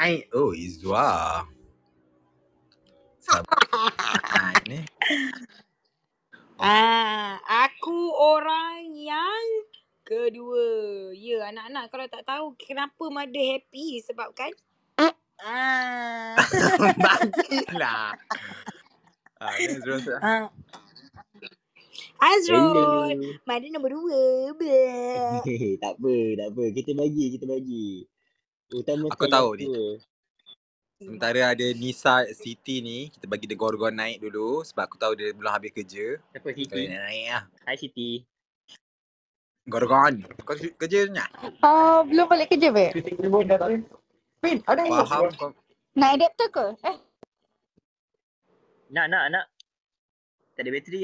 I oh Izwa. Sabar ni. Ah, aku orang yang kedua. Ya, anak-anak kalau tak tahu kenapa mother happy sebabkan ah. Bagilah. Ah, Azrul. ah. Azrul, mother nombor dua. Tak apa, tak apa. Kita bagi, kita bagi. Utama Aku tahu ni. Sementara ada Nisa Siti ni, kita bagi dia gorgon naik dulu sebab aku tahu dia belum habis kerja. Siapa Kau Siti? nak naik lah. Hai Siti. Gorgon. Kau kerja ni? Ah, belum balik kerja, Beb. Bin, ada Faham kau? Nak adapter ke? Eh, Nak, nak, nak. Tak ada bateri.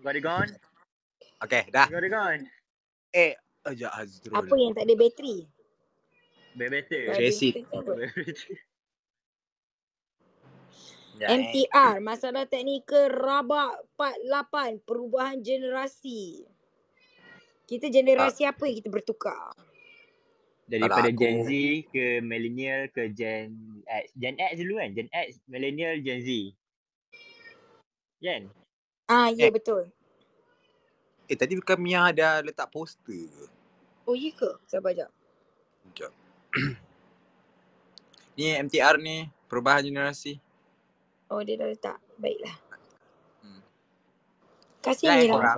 Gone? Okay, dah. Gone? Eh, ajak Azrul. Apa yang tak ada bateri? Ya, eh. MTR, masalah teknikal rabak 48, perubahan generasi. Kita generasi apa yang kita bertukar? Daripada Gen Z ke millennial ke Gen X. Gen X dulu kan? Gen X, millennial, Gen Z. Kan? Ah, ya Eh. betul. Eh, tadi bukan Mia ada letak poster ke? Oh, ya ke? Sabar jap. Sekejap. ni MTR ni, perubahan generasi. Oh, dia dah letak. Baiklah. Hmm. Kasih ni eh, lah.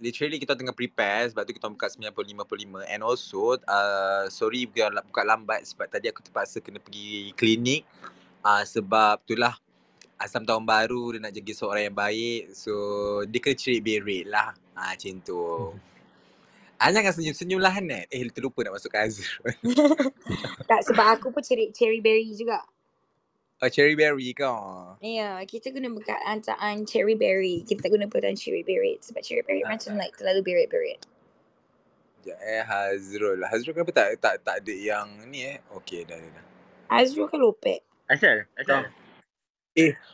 Literally kita tengah prepare sebab tu kita buka 90-55 and also uh, sorry bukan, bukan lambat sebab tadi aku terpaksa kena pergi klinik uh, sebab itulah asam tahun baru dia nak jadi seorang yang baik so dia kena cerit berit lah ha, macam tu Ah, jangan senyum-senyum lah Hanet. Eh, terlupa nak masukkan Azrul. Tak, sebab aku pun cherry, cherry berry juga. Oh, cherry berry kau. Ya, kita guna perkataan cherry berry. Kita tak guna perkataan cherry berry sebab cherry berry Ah, macam like terlalu berit-berit. Sekejap eh, Hazrul. Hazrul kenapa tak tak tak ada yang ni eh? Okey, dah dah. dah. Azrul kan lopek. Asal? Asal?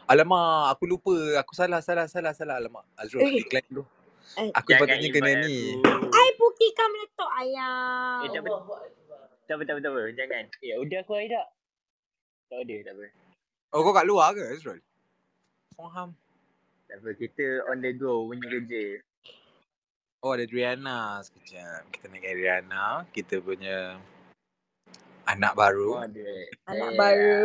Alamak, aku lupa. Aku salah, salah, salah, salah. Alamak. Azrul, Eh. decline dulu. Eh, Aku sepatutnya kena ni. aku. Puki kau meletup ayam. Eh, tak apa. Tak apa, tak apa, tak apa. Jangan. Eh, udah aku air tak? Tak ada, tak apa. Oh, kau kat luar ke, Azrul? Faham. Tak apa, kita on the go punya kerja. Oh, ada Adriana. Sekejap. Kita nak Adriana. Kita punya anak Oh, baru. ada. Anak Eh, baru.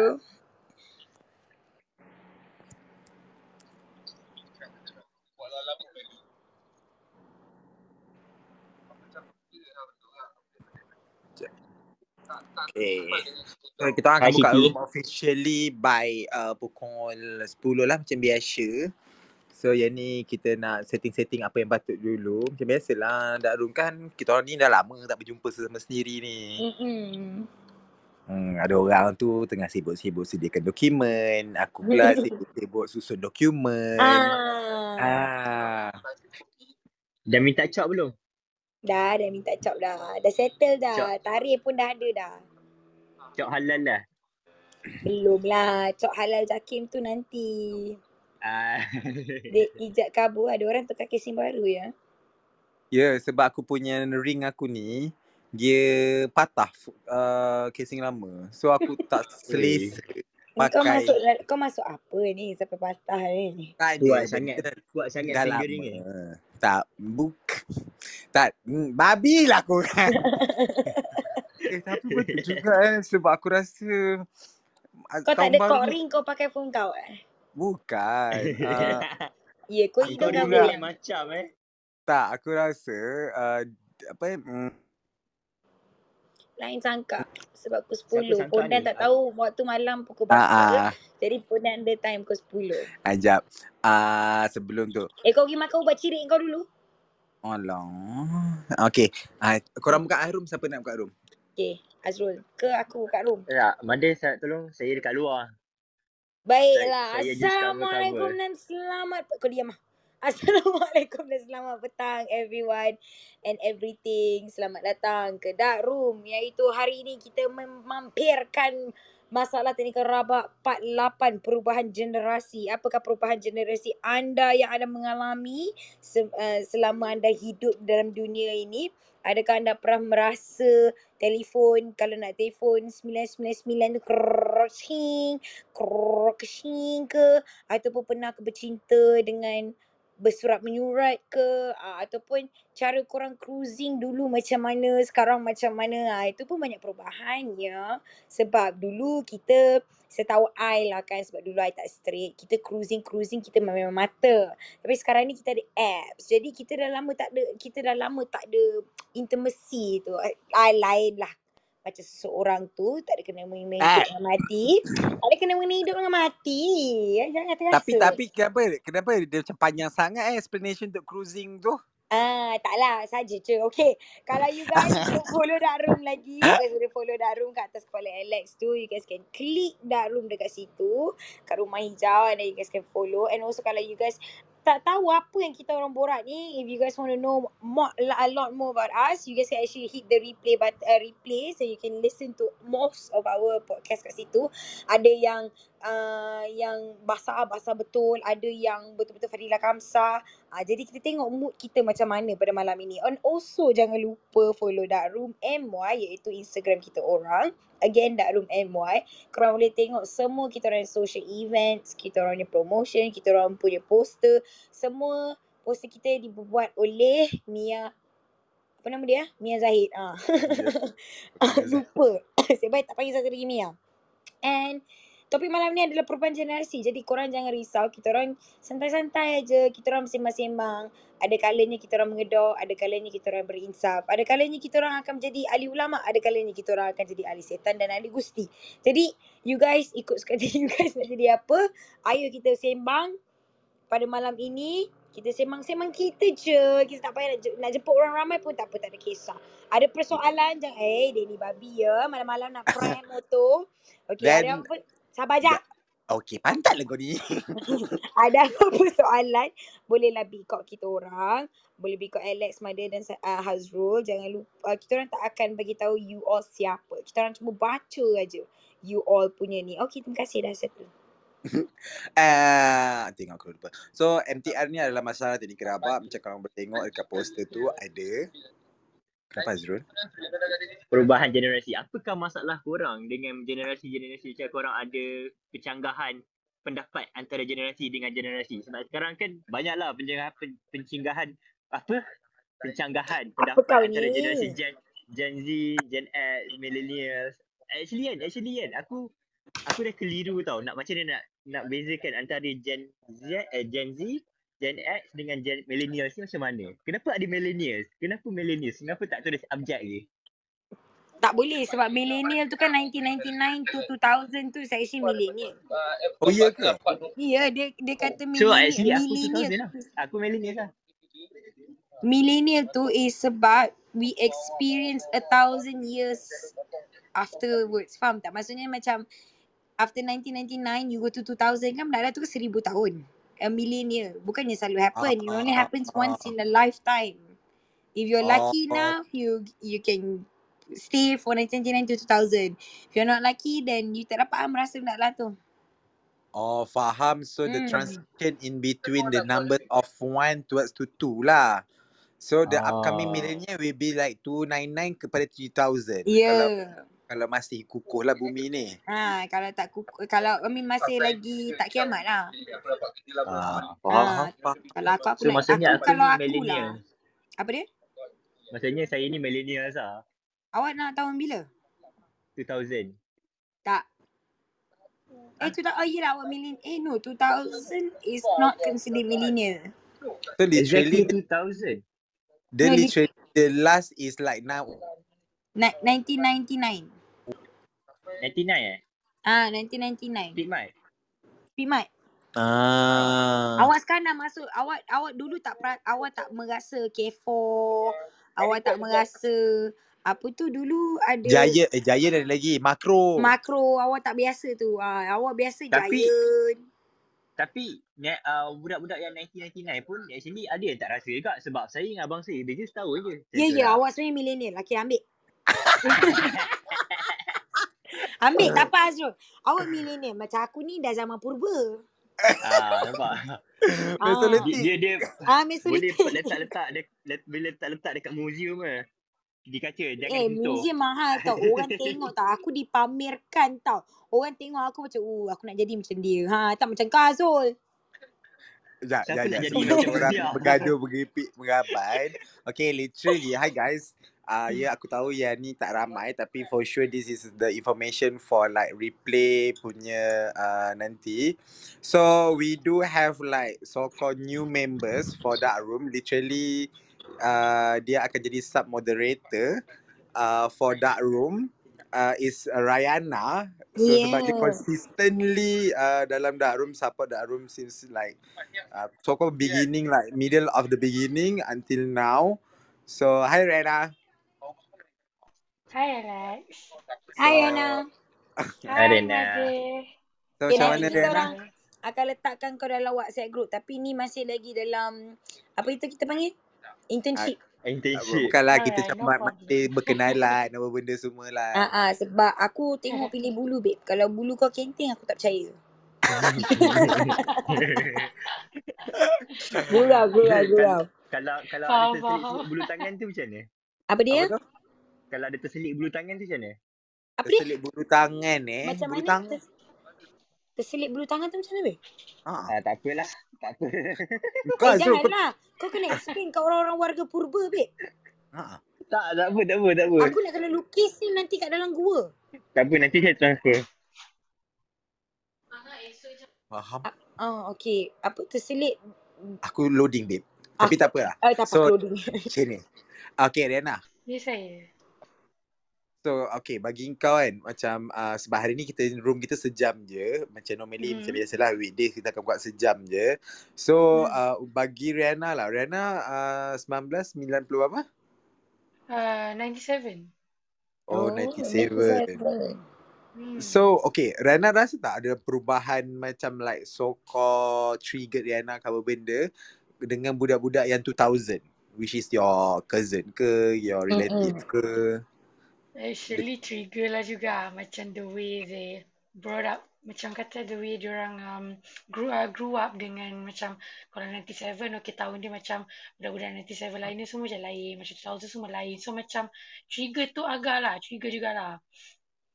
Okay. So, kita akan Hai, buka Siti. room officially by uh, pukul 10 lah macam biasa. So yang ni kita nak setting-setting apa yang patut dulu. Macam biasalah dak room kan kita orang ni dah lama tak berjumpa sesama sendiri ni. Mm-mm. Hmm, ada orang tu tengah sibuk-sibuk sediakan dokumen. Aku pula sibuk-sibuk susun dokumen. Ah. Ah. Dah minta cop belum? Dah, dah minta cop dah. Dah settle dah. Cop. Tarikh pun dah ada dah. Cop halal lah. Belum lah. Cop halal Jakim tu nanti. Ah. Dia ijat kabur. Ada orang tukar casing baru ya. Ya, sebab aku punya ring aku ni dia patah uh, casing lama. So aku tak selesa Kau pakai. masuk kau masuk apa ni sampai patah ni? Tak Kuat ada. sangat. benda Kuat sangat Dah fingering ni. Tak, buk. Tak, mm, babi lah kau kan. eh, tapi betul juga eh. Sebab aku rasa Kau tak ada kok ring kau pakai phone kau eh? Bukan. Uh, Ya, kau hidung Kau macam eh. tak, aku rasa uh, apa eh, mm, Lain sangka. Sebab pukul Siapa 10. sangka Pondan ni? tak tahu waktu malam pukul ah, berapa. ah, Jadi Pondan ada time pukul 10. ajab. Ah, sebelum tu. Eh kau pergi makan ubat cirit kau dulu. Alah. Okay. Ah, korang buka room. Siapa nak buka room? Okay, Azrul. Ke aku kat room? Tak, Mada saya tolong saya dekat luar. Baiklah. Saya- saya Assalamualaikum dan selamat. Kau diam lah. Assalamualaikum dan selamat petang everyone and everything. Selamat datang ke Dark Room iaitu hari ini kita memampirkan masalah teknikal rabak part 8 perubahan generasi. Apakah perubahan generasi anda yang anda mengalami se- uh, selama anda hidup dalam dunia ini? Adakah anda pernah merasa telefon kalau nak telefon 999 tu kerocing, kerocing ke ataupun pernah ke bercinta dengan bersurat menyurat ke uh, ataupun cara korang cruising dulu macam mana sekarang macam mana. Uh, itu pun banyak perubahan ya. Sebab dulu kita setahu I lah kan sebab dulu I tak straight kita cruising cruising kita memang mata. Tapi sekarang ni kita ada apps. Jadi kita dah lama tak ada kita dah lama tak ada intimacy tu. I lain lah macam seseorang tu tak ada kena mengenai hidup Ah. dengan mati tak ada kena mengenai hidup dengan mati ya, jangan terasa Tapi tapi kenapa kenapa dia macam panjang sangat eh explanation untuk cruising tu? Ah, taklah saja je. Okay. Kalau you guys belum follow Dark Room lagi, you guys boleh follow Dark Room kat atas kepala Alex tu. You guys can click Dark Room dekat situ. Kat rumah hijau and then you guys can follow. And also kalau you guys tak tahu apa yang kita orang borak ni, if you guys want to know more, a lot more about us, you guys can actually hit the replay but uh, replay so you can listen to most of our podcast kat situ. Ada yang uh, yang basah-basah betul, ada yang betul-betul Fadila Kamsah. Uh, jadi kita tengok mood kita macam mana pada malam ini. And also jangan lupa follow Dark Room MY iaitu Instagram kita orang. Again Dark Room MY. Korang boleh tengok semua kita orang social events, kita orang punya promotion, kita orang punya poster. Semua poster kita dibuat oleh Mia apa nama dia? Mia Zahid. Ah. Lupa. Saya baik tak panggil satu lagi Mia. And topik malam ni adalah perubahan generasi. Jadi korang jangan risau. Kita orang santai-santai aja. Kita orang sembang-sembang. Ada kalanya kita orang mengedor. Ada kalanya kita orang berinsaf. Ada kalanya kita orang akan menjadi ahli ulama. Ada kalanya kita orang akan jadi ahli setan dan ahli gusti. Jadi you guys ikut suka hati you guys nak jadi apa. Ayo kita sembang pada malam ini. Kita sembang-sembang kita je. Kita tak payah nak, nak jemput orang ramai pun tak apa. Tak ada kisah. Ada persoalan jangan. Eh, Denny babi ya. Malam-malam nak prank motor. Okay, ada Then- apa? Sabar jap. Okey, pantat lah kau ni. Ada apa soalan bolehlah call kita orang. Boleh call Alex, Mother dan uh, Hazrul. Jangan lupa uh, kita orang tak akan bagi tahu you all siapa. Kita orang cuma baca aja you all punya ni. Okay, terima kasih dah satu. Uh, tengok aku lupa. So MTR ni adalah masalah teknik kerabak. Macam korang boleh tengok dekat poster tu ada. Kenapa Azrul? Perubahan generasi. Apakah masalah korang dengan generasi-generasi macam korang ada pencanggahan pendapat antara generasi dengan generasi? Sebab sekarang kan banyaklah pencanggahan, pen- pencinggahan apa? Pencanggahan pendapat kau antara ni? generasi Gen, Gen Z, Gen X, Millennials. Actually kan, actually kan, aku aku dah keliru tau nak macam mana nak nak bezakan antara Gen Z, eh, Gen Z, Gen X dengan Gen Millennials ni macam mana? Kenapa ada Millennials? Kenapa Millennials? Kenapa tak tulis abjad je? Tak boleh sebab millennial tu kan 1999 to 2000 tu saya actually millennial. Oh ya ke? Ya, dia dia kata So millennial. actually aku millennial 2000 lah. Aku millennial lah. millennial tu is sebab we experience a thousand years afterwards. Faham tak? Maksudnya macam after 1999 you go to 2000 kan dah tu ke 1000 tahun. A millennial. Bukannya selalu happen. It only Ah, happens ah, once in a lifetime. If you're lucky Oh. enough, you you can stay for 1999 to 2000. If you're not lucky, then you tak dapat merasa nak lah tu. Oh, faham. So the Hmm. transition in between the number of one towards to two lah. So the upcoming Ah. millennial will be like 299 kepada 3000. Ya. Kalau Yeah. Kalau masih kukuh lah bumi ni. Ha, kalau tak kuku, kalau I mean masih lagi tak kiamat lah. Ah, Faham, Ah, faham. Kalau aku aku So nak maksudnya aku aku kalau aku millennial. lah. Apa dia? Maksudnya saya ni millennials lah. Awak nak tahun bila? 2000. Tak. Eh tu tak oh yelah awak millennial. Eh no 2000 is not considered millennial. So literally Exactly 2000. the No, li- literally the last is like now. Na- 1999. 99 eh? Ah 1999. Speed Mart. Pimat. Ah. Awak sekarang dah masuk awak awak dulu tak pra, awak tak merasa K4. Awak tak merasa apa tu dulu ada Jaya eh Jaya ada lagi makro. makro awak tak biasa tu. Ah awak biasa Tapi- Giant. Tapi ne- uh, budak-budak yang 1999 pun actually ada yang tak rasa juga sebab saya dengan abang saya dia just tahu je. Ya ya awak sebenarnya millennial. Okey ambil. Ambil tak apa Azrul. Awak millennial. Macam aku ni dah zaman purba. Ah, nampak. Ah, Mesolithic. Dia, dia, dia ah boleh Mesolithic. letak-letak dia, let, boleh letak-letak dekat museum lah. Di kaca, jangan Eh, sentuh. museum mahal tau. Orang tengok tau. Aku dipamerkan tau. Orang tengok aku macam, oh aku nak jadi macam dia. Ha, tak macam kau Azul. Sekejap, sekejap, sekejap. jadi Sebelum macam orang bergaduh, bergepik, merabai. Okay, literally. Hi guys. Uh, ya, aku tahu yang ni tak ramai tapi for sure this is the information for like replay punya uh, nanti. So we do have like so-called new members for that room. Literally uh, dia akan jadi sub moderator uh, for that room. Uh, is Rayana. So sebab dia Yeah. consistently uh, dalam dark room support dark room since like uh, so called beginning like middle of the beginning until now. So hi Rayana. Hi Alex. Hai Ana. Hai, Rena. So Okay, macam mana kita orang akan letakkan kau dalam WhatsApp group. Tapi ni masih lagi dalam, apa itu kita panggil? Uh, Internship. Internship. bukanlah kita Alright, macam no masih berkenalan apa benda semua lah. Ah, ah, sebab aku tengok pilih bulu babe. Kalau bulu kau kenteng aku tak percaya. Gurau, gurau, gurau. kalau kalau ada faham. bulu tangan tu macam mana? Apa dia? Apa tu? Kalau ada terselit bulu tangan tu macam mana? Apa dia? Terselit bulu tangan eh. Macam Bulu mana? tangan. Ter, terselit bulu tangan tu macam mana babe? Ha. Ah, tak apalah. Tak apa. Kau Eh janganlah. Kau kena explain kat orang-orang warga purba babe. Ha. tak, tak apa, tak apa, tak apa. Aku nak kena lukis ni nanti kat dalam gua. Tak apa, nanti saya transfer. Faham. Oh, okay. Apa terselit? Aku loading babe. Tapi Aku, tak apalah. eh, tak apa So loading. macam ni. Okay Riana. Ya saya. So okay bagi kau kan macam uh, sebab hari ni kita room kita sejam je macam normally Hmm. macam biasalah weekdays kita akan buat sejam je. So Hmm. uh, bagi Riana lah Riana uh, 1990 apa? Uh, 97. Oh, Oh, 97. 97. Hmm. So okay Riana rasa tak ada perubahan macam like so called trigger ke apa benda dengan budak-budak yang 2000 which is your cousin ke your relative Mm-mm. ke Actually trigger lah juga macam the way they brought up macam kata the way diorang um, grew, uh, grew up dengan macam kalau 97 okay tahun dia macam budak-budak 97 lain ni semua je lain macam 2000 semua lain. So macam trigger tu agak lah trigger jugalah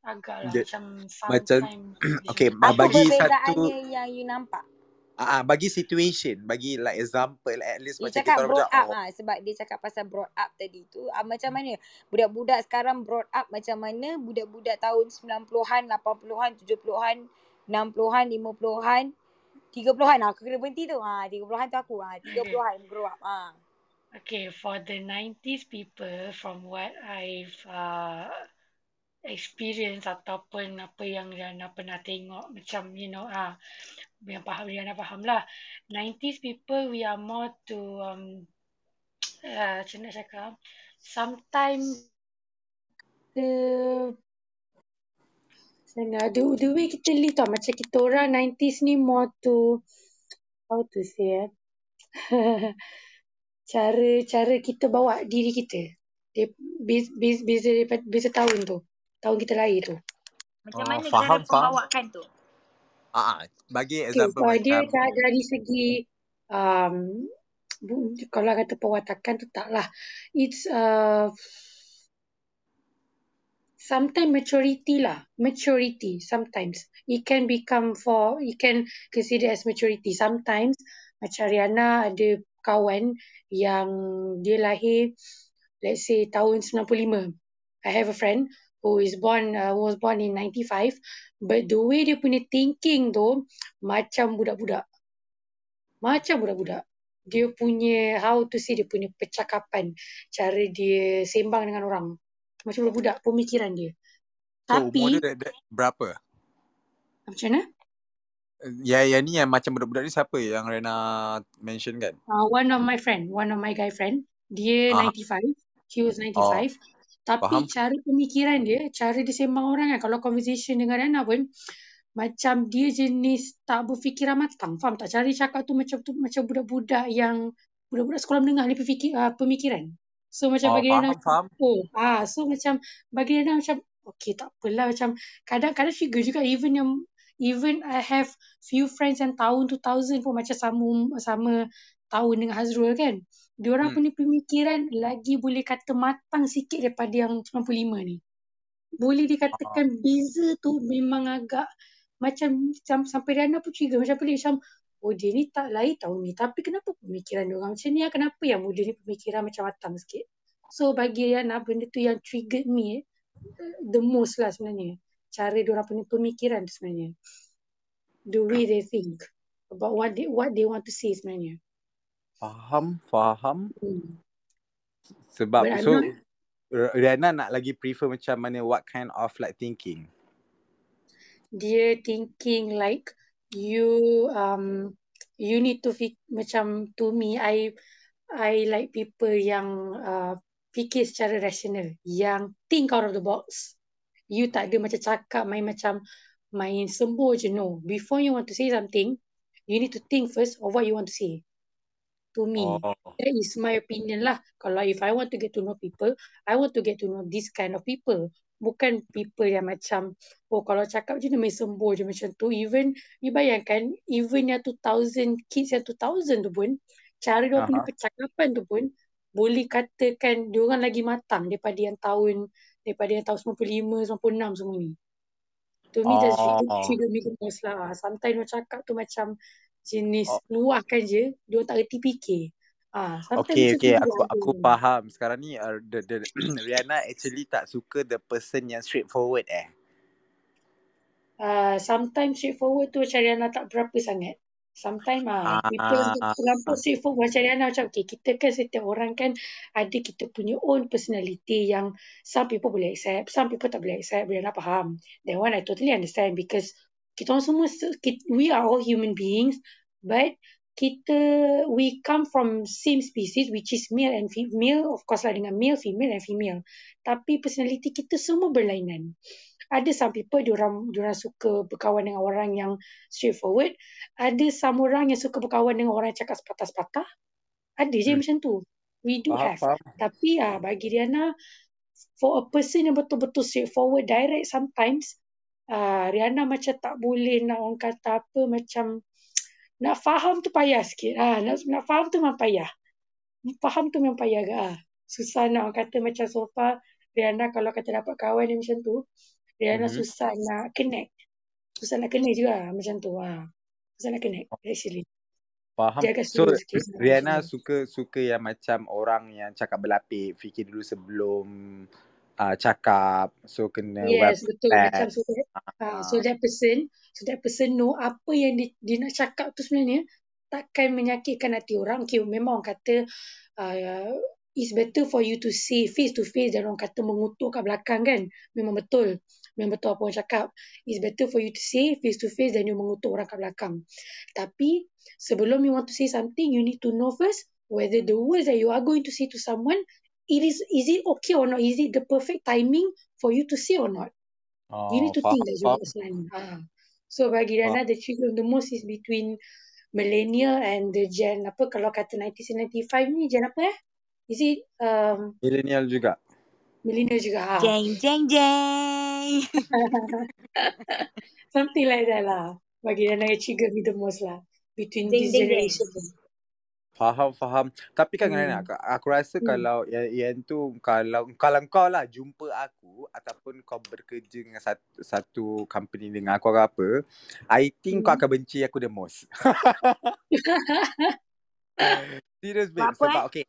agak lah macam macam okay macam Apa bagi satu perbezaannya yang you nampak? Ah, uh, bagi situation, bagi like example at least Dia macam kita cakap orang brought macam up oh, ah sebab dia cakap pasal brought up tadi tu. Ah, macam mana budak-budak sekarang brought up macam mana budak-budak tahun 90-an, 80-an, 70-an, 60-an, 50-an, 30-an. Aku kena berhenti tu. Ah, 30-an tu aku. Ah, 30-an grow up. Ah. Okay, for the 90s people, from what I've uh, experienced ataupun apa yang Riana pernah tengok, macam, you know, ah, yang faham, Riana faham lah. 90s people, we are more to, um, uh, macam nak cakap, sometimes the Sangat. The, the way kita live tau. Macam kita orang 90s ni more to, how to say eh. cara cara kita bawa diri kita. Dia beza, beza, beza, beza tahun tu. Tahun kita lahir tu. Macam Oh, mana faham, cara faham. pembawakan tu? ah, ah, bagi Okay, example so dia macam da- dari segi um, bu- kalau kata perwatakan tu taklah. It's uh, sometimes maturity lah. Maturity sometimes. It can become for, it can consider as maturity. Sometimes macam Riana ada kawan yang dia lahir let's say tahun 95. I have a friend who is born uh, was born in 95 but the way dia punya thinking tu macam budak-budak. Macam budak-budak. Dia punya how to say dia punya percakapan, cara dia sembang dengan orang. Macam budak-budak pemikiran dia. so umur Tapi dia, dia berapa? macam mana? Ya yang ni yang macam budak-budak ni siapa yang Rena mention kan? Uh, one of my friend, one of my guy friend, dia Ah, 95. He was oh, 95. Tapi faham. cara pemikiran dia, cara dia sembang orang kan, kalau conversation dengan Rana pun, macam dia jenis tak berfikiran matang. Faham tak? Cara dia cakap tu macam tu macam budak-budak yang, budak-budak sekolah menengah ni berfikir, uh, pemikiran. So macam Oh, bagi Rana faham, oh, ah, so macam bagi Rana macam, okay tak apalah macam kadang-kadang trigger juga even yang even I have few friends yang tahun 2000 pun macam sama sama tahun dengan Hazrul kan. Diorang Hmm. punya pemikiran lagi boleh kata matang sikit daripada yang 95 ni. Boleh dikatakan beza tu memang agak macam sam- sampai Riana pun trigger macam pelik macam oh dia ni tak lain tahun ni tapi kenapa pemikiran dia orang macam ni ah? kenapa yang muda ni pemikiran macam matang sikit. So bagi Riana benda tu yang triggered me eh, the most lah sebenarnya. Cara dia orang punya pemikiran tu sebenarnya. The way they think about what they what they want to say sebenarnya. Faham, faham. Hmm. Sebab But so not R- Riana nak lagi prefer macam mana what kind of like thinking? dia thinking like you um you need to fik macam to me I I like people yang uh, fikir secara rasional yang think out of the box you tak ada macam cakap main macam main sembur je no before you want to say something you need to think first of what you want to say to me Oh. that is my opinion lah kalau if I want to get to know people I want to get to know this kind of people bukan people yang macam oh kalau cakap je dia main sembur je macam tu even you bayangkan even yang 2000 kids yang 2000 tu pun cara dia punya Aha. percakapan tu pun boleh katakan dia orang lagi matang daripada yang tahun daripada yang tahun 95 96 semua ni to me that's trigger, Oh. trigger me the most lah sometimes dia cakap tu macam jenis Oh. luahkan je dia tak reti fikir ah Okay, okay. Aku ada aku faham. Sekarang ni uh, the, the, Riana actually tak suka the person yang straightforward eh. uh, sometimes straightforward tu macam Riana tak berapa sangat. Sometimes ah people yang Ah, terlampau straightforward macam Riana macam okay kita kan setiap orang kan ada kita punya own personality yang some people boleh accept, some people tak boleh accept. Riana faham. That one I totally understand because kita orang semua we are all human beings but kita we come from same species which is male and female of course lah dengan male female and female. Tapi personality kita semua berlainan. Ada some people diorang diorang suka berkawan dengan orang yang straightforward. Ada some orang yang suka berkawan dengan orang yang cakap sepatah-sepatah. Ada je Hmm. macam tu. We do Faham, have. faham. tapi ah bagi Riana for a person yang betul-betul straightforward direct sometimes ah Riana macam tak boleh nak orang kata apa macam nak faham tu payah sikit. Ah nak nak faham tu memang payah. Faham tu memang payah agak ah susah nak orang kata macam so far Riana kalau kata dapat kawan yang macam tu Riana Mhm. susah nak connect. Susah nak connect juga macam tu ah. Susah nak connect actually. Faham. So sikit. Riana suka suka yang macam orang yang cakap berlapik, fikir dulu sebelum uh, cakap. So kena Yes, betul. Macam prepared. so that, uh, so that person, so that person know apa yang dia, dia nak cakap tu sebenarnya takkan menyakitkan hati orang. Okay, memang orang kata uh, it's better for you to say face to face dan orang kata mengutuk kat belakang kan. Memang betul. Memang betul apa orang cakap. It's better for you to say face to face than you mengutuk orang kat belakang. Tapi sebelum you want to say something, you need to know first whether the words that you are going to say to someone it is is it okay or not? Is it the perfect timing for you to say or not? You Oh, need to faham, think that juga faham. sebenarnya. Ha. So bagi Faham. Rana, the trigger the most is between millennial and the gen apa kalau kata 1995 ni gen apa eh? Is it um, Millennial juga. millennial juga? Ha. Jeng jeng jeng. Something like that lah. Bagi Rana yang trigger me the most lah. Between Jeng this jeng. generation. Faham, faham. Tapi kan Riana, Hmm. aku, aku rasa Hmm. kalau yang, yang tu kalau kalau kau lah jumpa aku ataupun kau bekerja dengan satu, satu company dengan aku atau apa, I think kau Hmm. akan benci aku the most. Serious babe. Sebab apa Sebab eh? okay.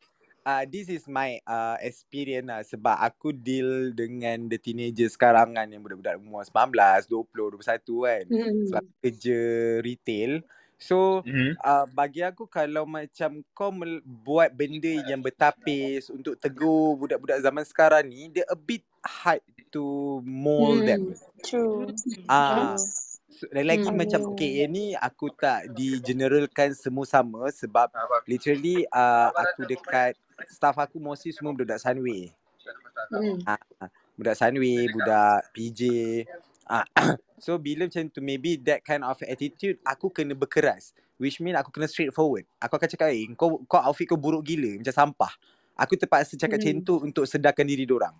Uh, this is my uh, experience lah sebab aku deal dengan the teenager sekarang kan yang budak-budak umur 19, 20, 21 kan. Sebab Hmm. kerja retail. So Mhm. uh, bagi aku kalau macam kau mel- buat benda yang bertapis untuk tegur budak-budak zaman sekarang ni, dia a bit hard to mold them. Hmm. True. Ah, True. so, lagi Hmm. macam okay yang ni aku tak di generalkan semua sama sebab literally uh, aku dekat staff aku mostly semua budak Sunway. Hmm. Ah, budak Sunway, budak PJ. Ah, so bila macam tu maybe that kind of attitude aku kena berkeras. Which mean aku kena straightforward. Aku akan cakap, eh kau, kau outfit kau buruk gila macam sampah. Aku terpaksa cakap macam Hmm. tu untuk sedarkan diri orang.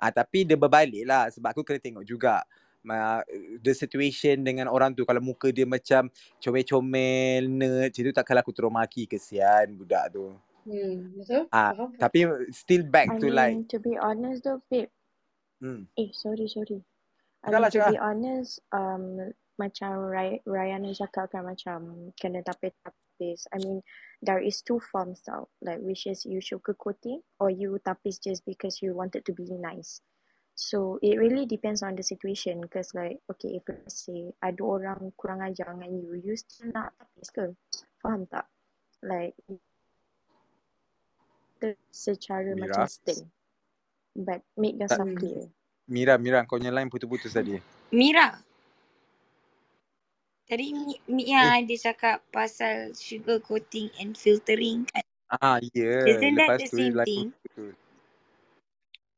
Ah tapi dia berbalik lah sebab aku kena tengok juga uh, the situation dengan orang tu kalau muka dia macam comel-comel nerd macam tu takkanlah aku terus maki kesian budak tu. Hmm, betul. Ah Faham. tapi still back I to like mean, to be honest though, babe. hmm. Eh, sorry, sorry. I mean, lah, to cakap be honest, um, macam Rayana cakap kan macam kena tapis-tapis. I mean, there is two forms tau. Like, which is you sugarcoating or you tapis just because you wanted to be nice. So, it really depends on the situation. Because like, okay, if let's say ada orang kurang ajar dengan you, you still nak tapis ke? Faham tak? Like, secara Mira? macam stern. But make yourself clear. Mira Mira kau line putus-putus tadi. Mira. Tadi Mi, Mi Eh. yang ada cakap pasal sugar coating and filtering kan. Ah ya yeah. Isn't that lepas the tu same thing? putus.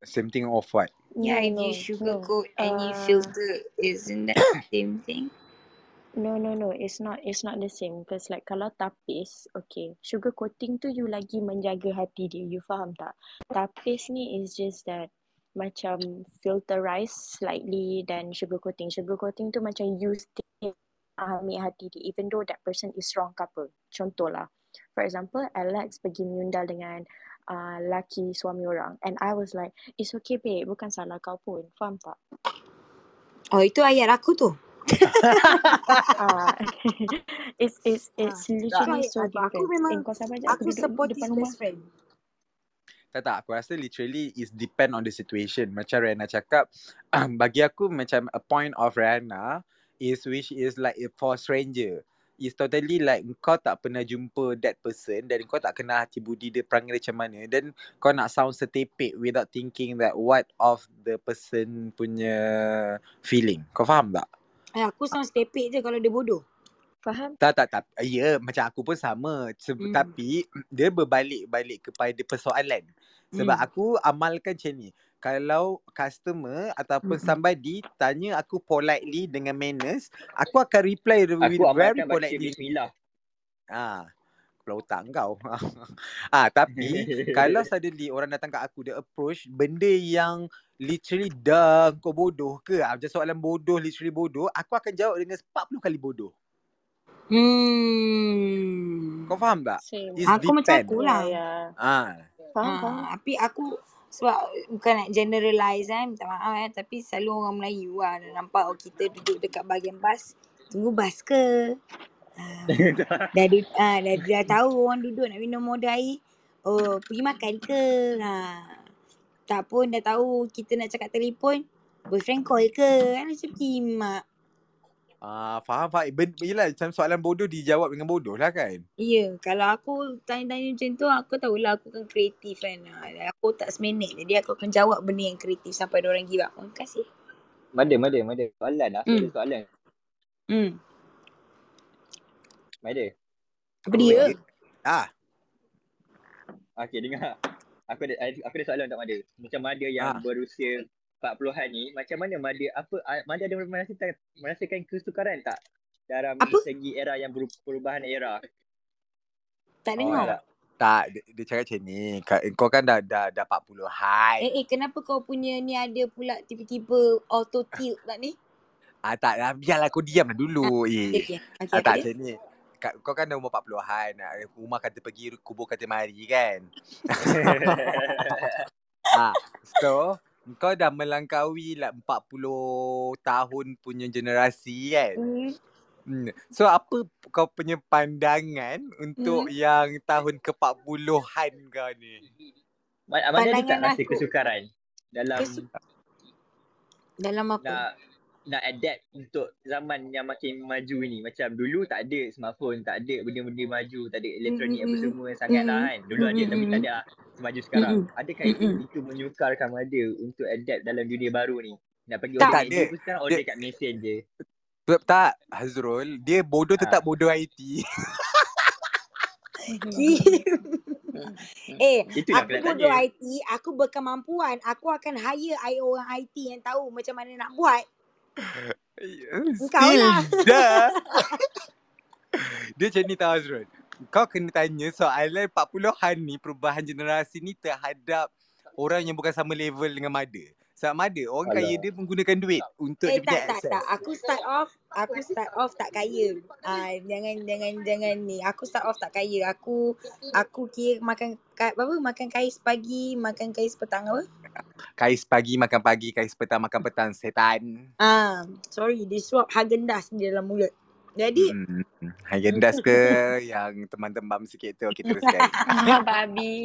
Same thing of what? Yeah, if you no, sugar no. coat and you Uh, filter, isn't that the same thing? No, no, no. It's not. It's not the same. Because like kalau tapis, okay, sugar coating tu you lagi menjaga hati dia. You faham tak? Tapis ni is just that macam filterize slightly dan sugar coating. Sugar coating tu macam you still ambil hati dia. Even though that person is wrong couple. Contoh lah. For example, Alex pergi menyundal dengan uh, laki suami orang. And I was like, it's okay babe. Bukan salah kau pun. Faham tak? Oh, itu ayat aku tu. Ah, it's it's Ah, it's itu literally so aku. Aku different. memang, Eh, aku Aku duduk support depan his rumah. best friend. Tak tak, aku rasa literally is depend on the situation. Macam Rihanna cakap, bagi aku macam a point of Rihanna is which is like for stranger. Is totally like kau tak pernah jumpa that person dan kau tak kenal hati budi dia perangai macam mana dan kau nak sound setepek without thinking that what of the person punya feeling. Kau faham tak? Eh, aku sound stepek je kalau dia bodoh. Faham? Tak tak tak. Ya, yeah, macam aku pun sama. Se- Hmm. Tapi dia berbalik-balik kepada persoalan. Sebab Hmm. aku amalkan macam ni. Kalau customer ataupun Hmm. somebody tanya aku politely dengan manners, aku akan reply with Aku very amalkan baca politely. bismillah. Ah, kepala otak kau. ah, tapi kalau suddenly orang datang kat aku dia approach benda yang literally dah kau bodoh ke? Ah, macam soalan bodoh, literally bodoh, aku akan jawab dengan 40 kali bodoh. Hmm. Kau faham tak? Same. It's Aku macam depend. aku Ya, lah. ya. Ah. Faham, faham. Ah, tapi aku sebab bukan nak generalize kan, minta maaf eh, tapi selalu orang Melayu lah dah nampak oh, kita duduk dekat bahagian bas, tunggu bas ke? Ah, dah, du, ah, dah, dah tahu orang duduk nak minum modal air, oh pergi makan ke? Ha. Tak pun dah tahu kita nak cakap telefon, boyfriend call ke? Kan macam kimak. Ah, faham faham. Ben, yelah macam soalan bodoh dijawab dengan bodoh lah kan. Ya, yeah, kalau aku tanya-tanya macam tu, aku tahulah aku kan kreatif kan. Ah, Aku tak seminit, jadi aku akan jawab benda yang kreatif sampai orang give up. Terima kasih. Mada, mada, mada. Soalan lah. Ada soalan. Hmm. Mada. Apa dia? Ah, Okay, dengar. Aku ada aku ada soalan untuk Mada. Macam Mada yang Ah. berusia 40-an ni, macam mana Mada apa ah, Mada ada merasakan merasakan kesukaran tak dalam Apa? segi era yang perubahan era? Tak Oh, dengar. tak. tak dia, dia cakap macam ni. Ka- Kau kan dah dah dah 40 high. Eh, eh, kenapa kau punya ni ada pula tiba-tiba auto tilt tak ni? Ah tak lah, biarlah kau diam lah dulu. Okay, Eh. okay. Okay, Ah, tak dia? macam ni. Ka- Kau kan dah umur 40-an. ah, Rumah kata pergi, kubur kata mari kan. ah, so kau dah melangkaui lah 40 tahun punya generasi kan. Hmm. So apa kau punya pandangan untuk Hmm. yang tahun ke-40-an kau ni? Mada Mada ada tak Pandangan rasa kesukaran dalam Kesu- Dalam apa? nak nak adapt untuk zaman yang makin maju ni. Macam dulu tak ada smartphone, tak ada benda-benda maju, tak ada elektronik apa Mm-mm. semua sangat lah kan. Dulu ada tapi tak ada lah semaju sekarang. Mm-mm. Adakah itu Mm-mm. itu menyukarkan Mada untuk adapt dalam dunia baru ni? Nak pergi Tak. order Tak ada. pun sekarang Dia- order kat mesin je. Sebab tak Hazrul, dia bodoh Ah. tetap bodoh IT. eh, Itulah aku bodoh. IT, aku berkemampuan. Aku akan hire IO orang IT yang tahu macam mana nak buat. Still lah. dah. dia macam ni tau Hazrul. Kau kena tanya soalan 40-an ni perubahan generasi ni terhadap orang yang bukan sama level dengan Mada. Sama ada orang kaya Alah. dia menggunakan duit untuk Eh dia tak tak access. tak aku start off aku start off tak kaya. Ah jangan jangan jangan ni. Aku start off tak kaya. Aku aku kira makan ka, apa makan kais pagi, makan kais petang apa? Kais pagi makan pagi, kais petang makan petang, setan. Ah sorry dia suap Haagen-Dazs di dalam mulut. Jadi Hmm. Haagen-Dazs ke yang teman-teman sikit tu kita teruskan. Babi.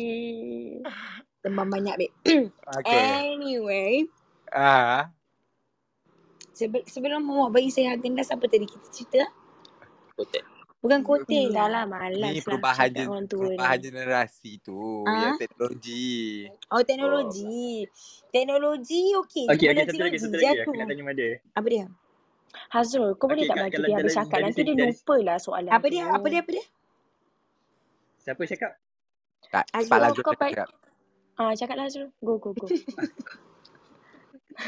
tembam banyak babe. Okay. Anyway, Ah, sebe- sebelum Muhammad bagi saya Haagen-Dazs apa tadi kita cerita? Kotak. Bukan kotel Hmm, dah lah. lah malas ni lah perubahan cakap orang tua perubahan ni. generasi tu, Ah? yang teknologi. Oh teknologi. Teknologi okey. Okey, Teknologi satu lagi, satu lagi. Aku nak tanya Mada. Apa dia? Hazrul, kau boleh Okey, tak bagi dia habis cakap? Nanti dia lupa lah soalan Apa dia? Apa dia? Apa dia? Siapa cakap? Tak, cepat lah kau Azul baik- cakap. Ah, cakaplah Hazrul. Go, go, go.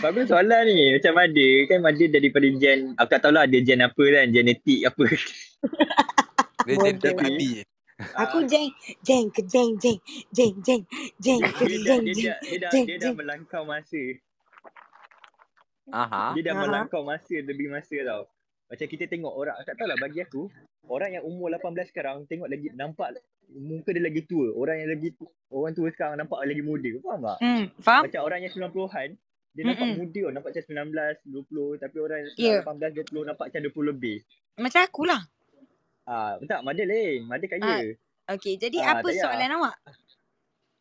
Bagus soalan ni. Macam Mada. Kan Mada daripada gen, aku tak tahulah dia gen apa kan. Genetik apa. Dia gentle Bodoh. babi. Aku jeng jeng ke jeng jeng jeng jeng jeng ke jeng dia, jeng. dah, dia, dah, jeng, dia dah jeng. melangkau masa. Aha. Dia dah Aha. melangkau masa lebih masa tau. Macam kita tengok orang, tak tahulah bagi aku, orang yang umur 18 sekarang tengok lagi nampak muka dia lagi tua. Orang yang lagi tu, orang tua sekarang nampak lagi muda. Faham tak? Hmm, faham? Macam orang yang 90-an, dia nampak Mm-mm. muda tau. Nampak macam 19, 20. Tapi orang yang Ya. 18, 20 nampak macam 20 lebih. Macam aku lah. Ah, tak, Mada lain. Mada kaya. Okey, jadi Ah, apa tak payah. soalan awak?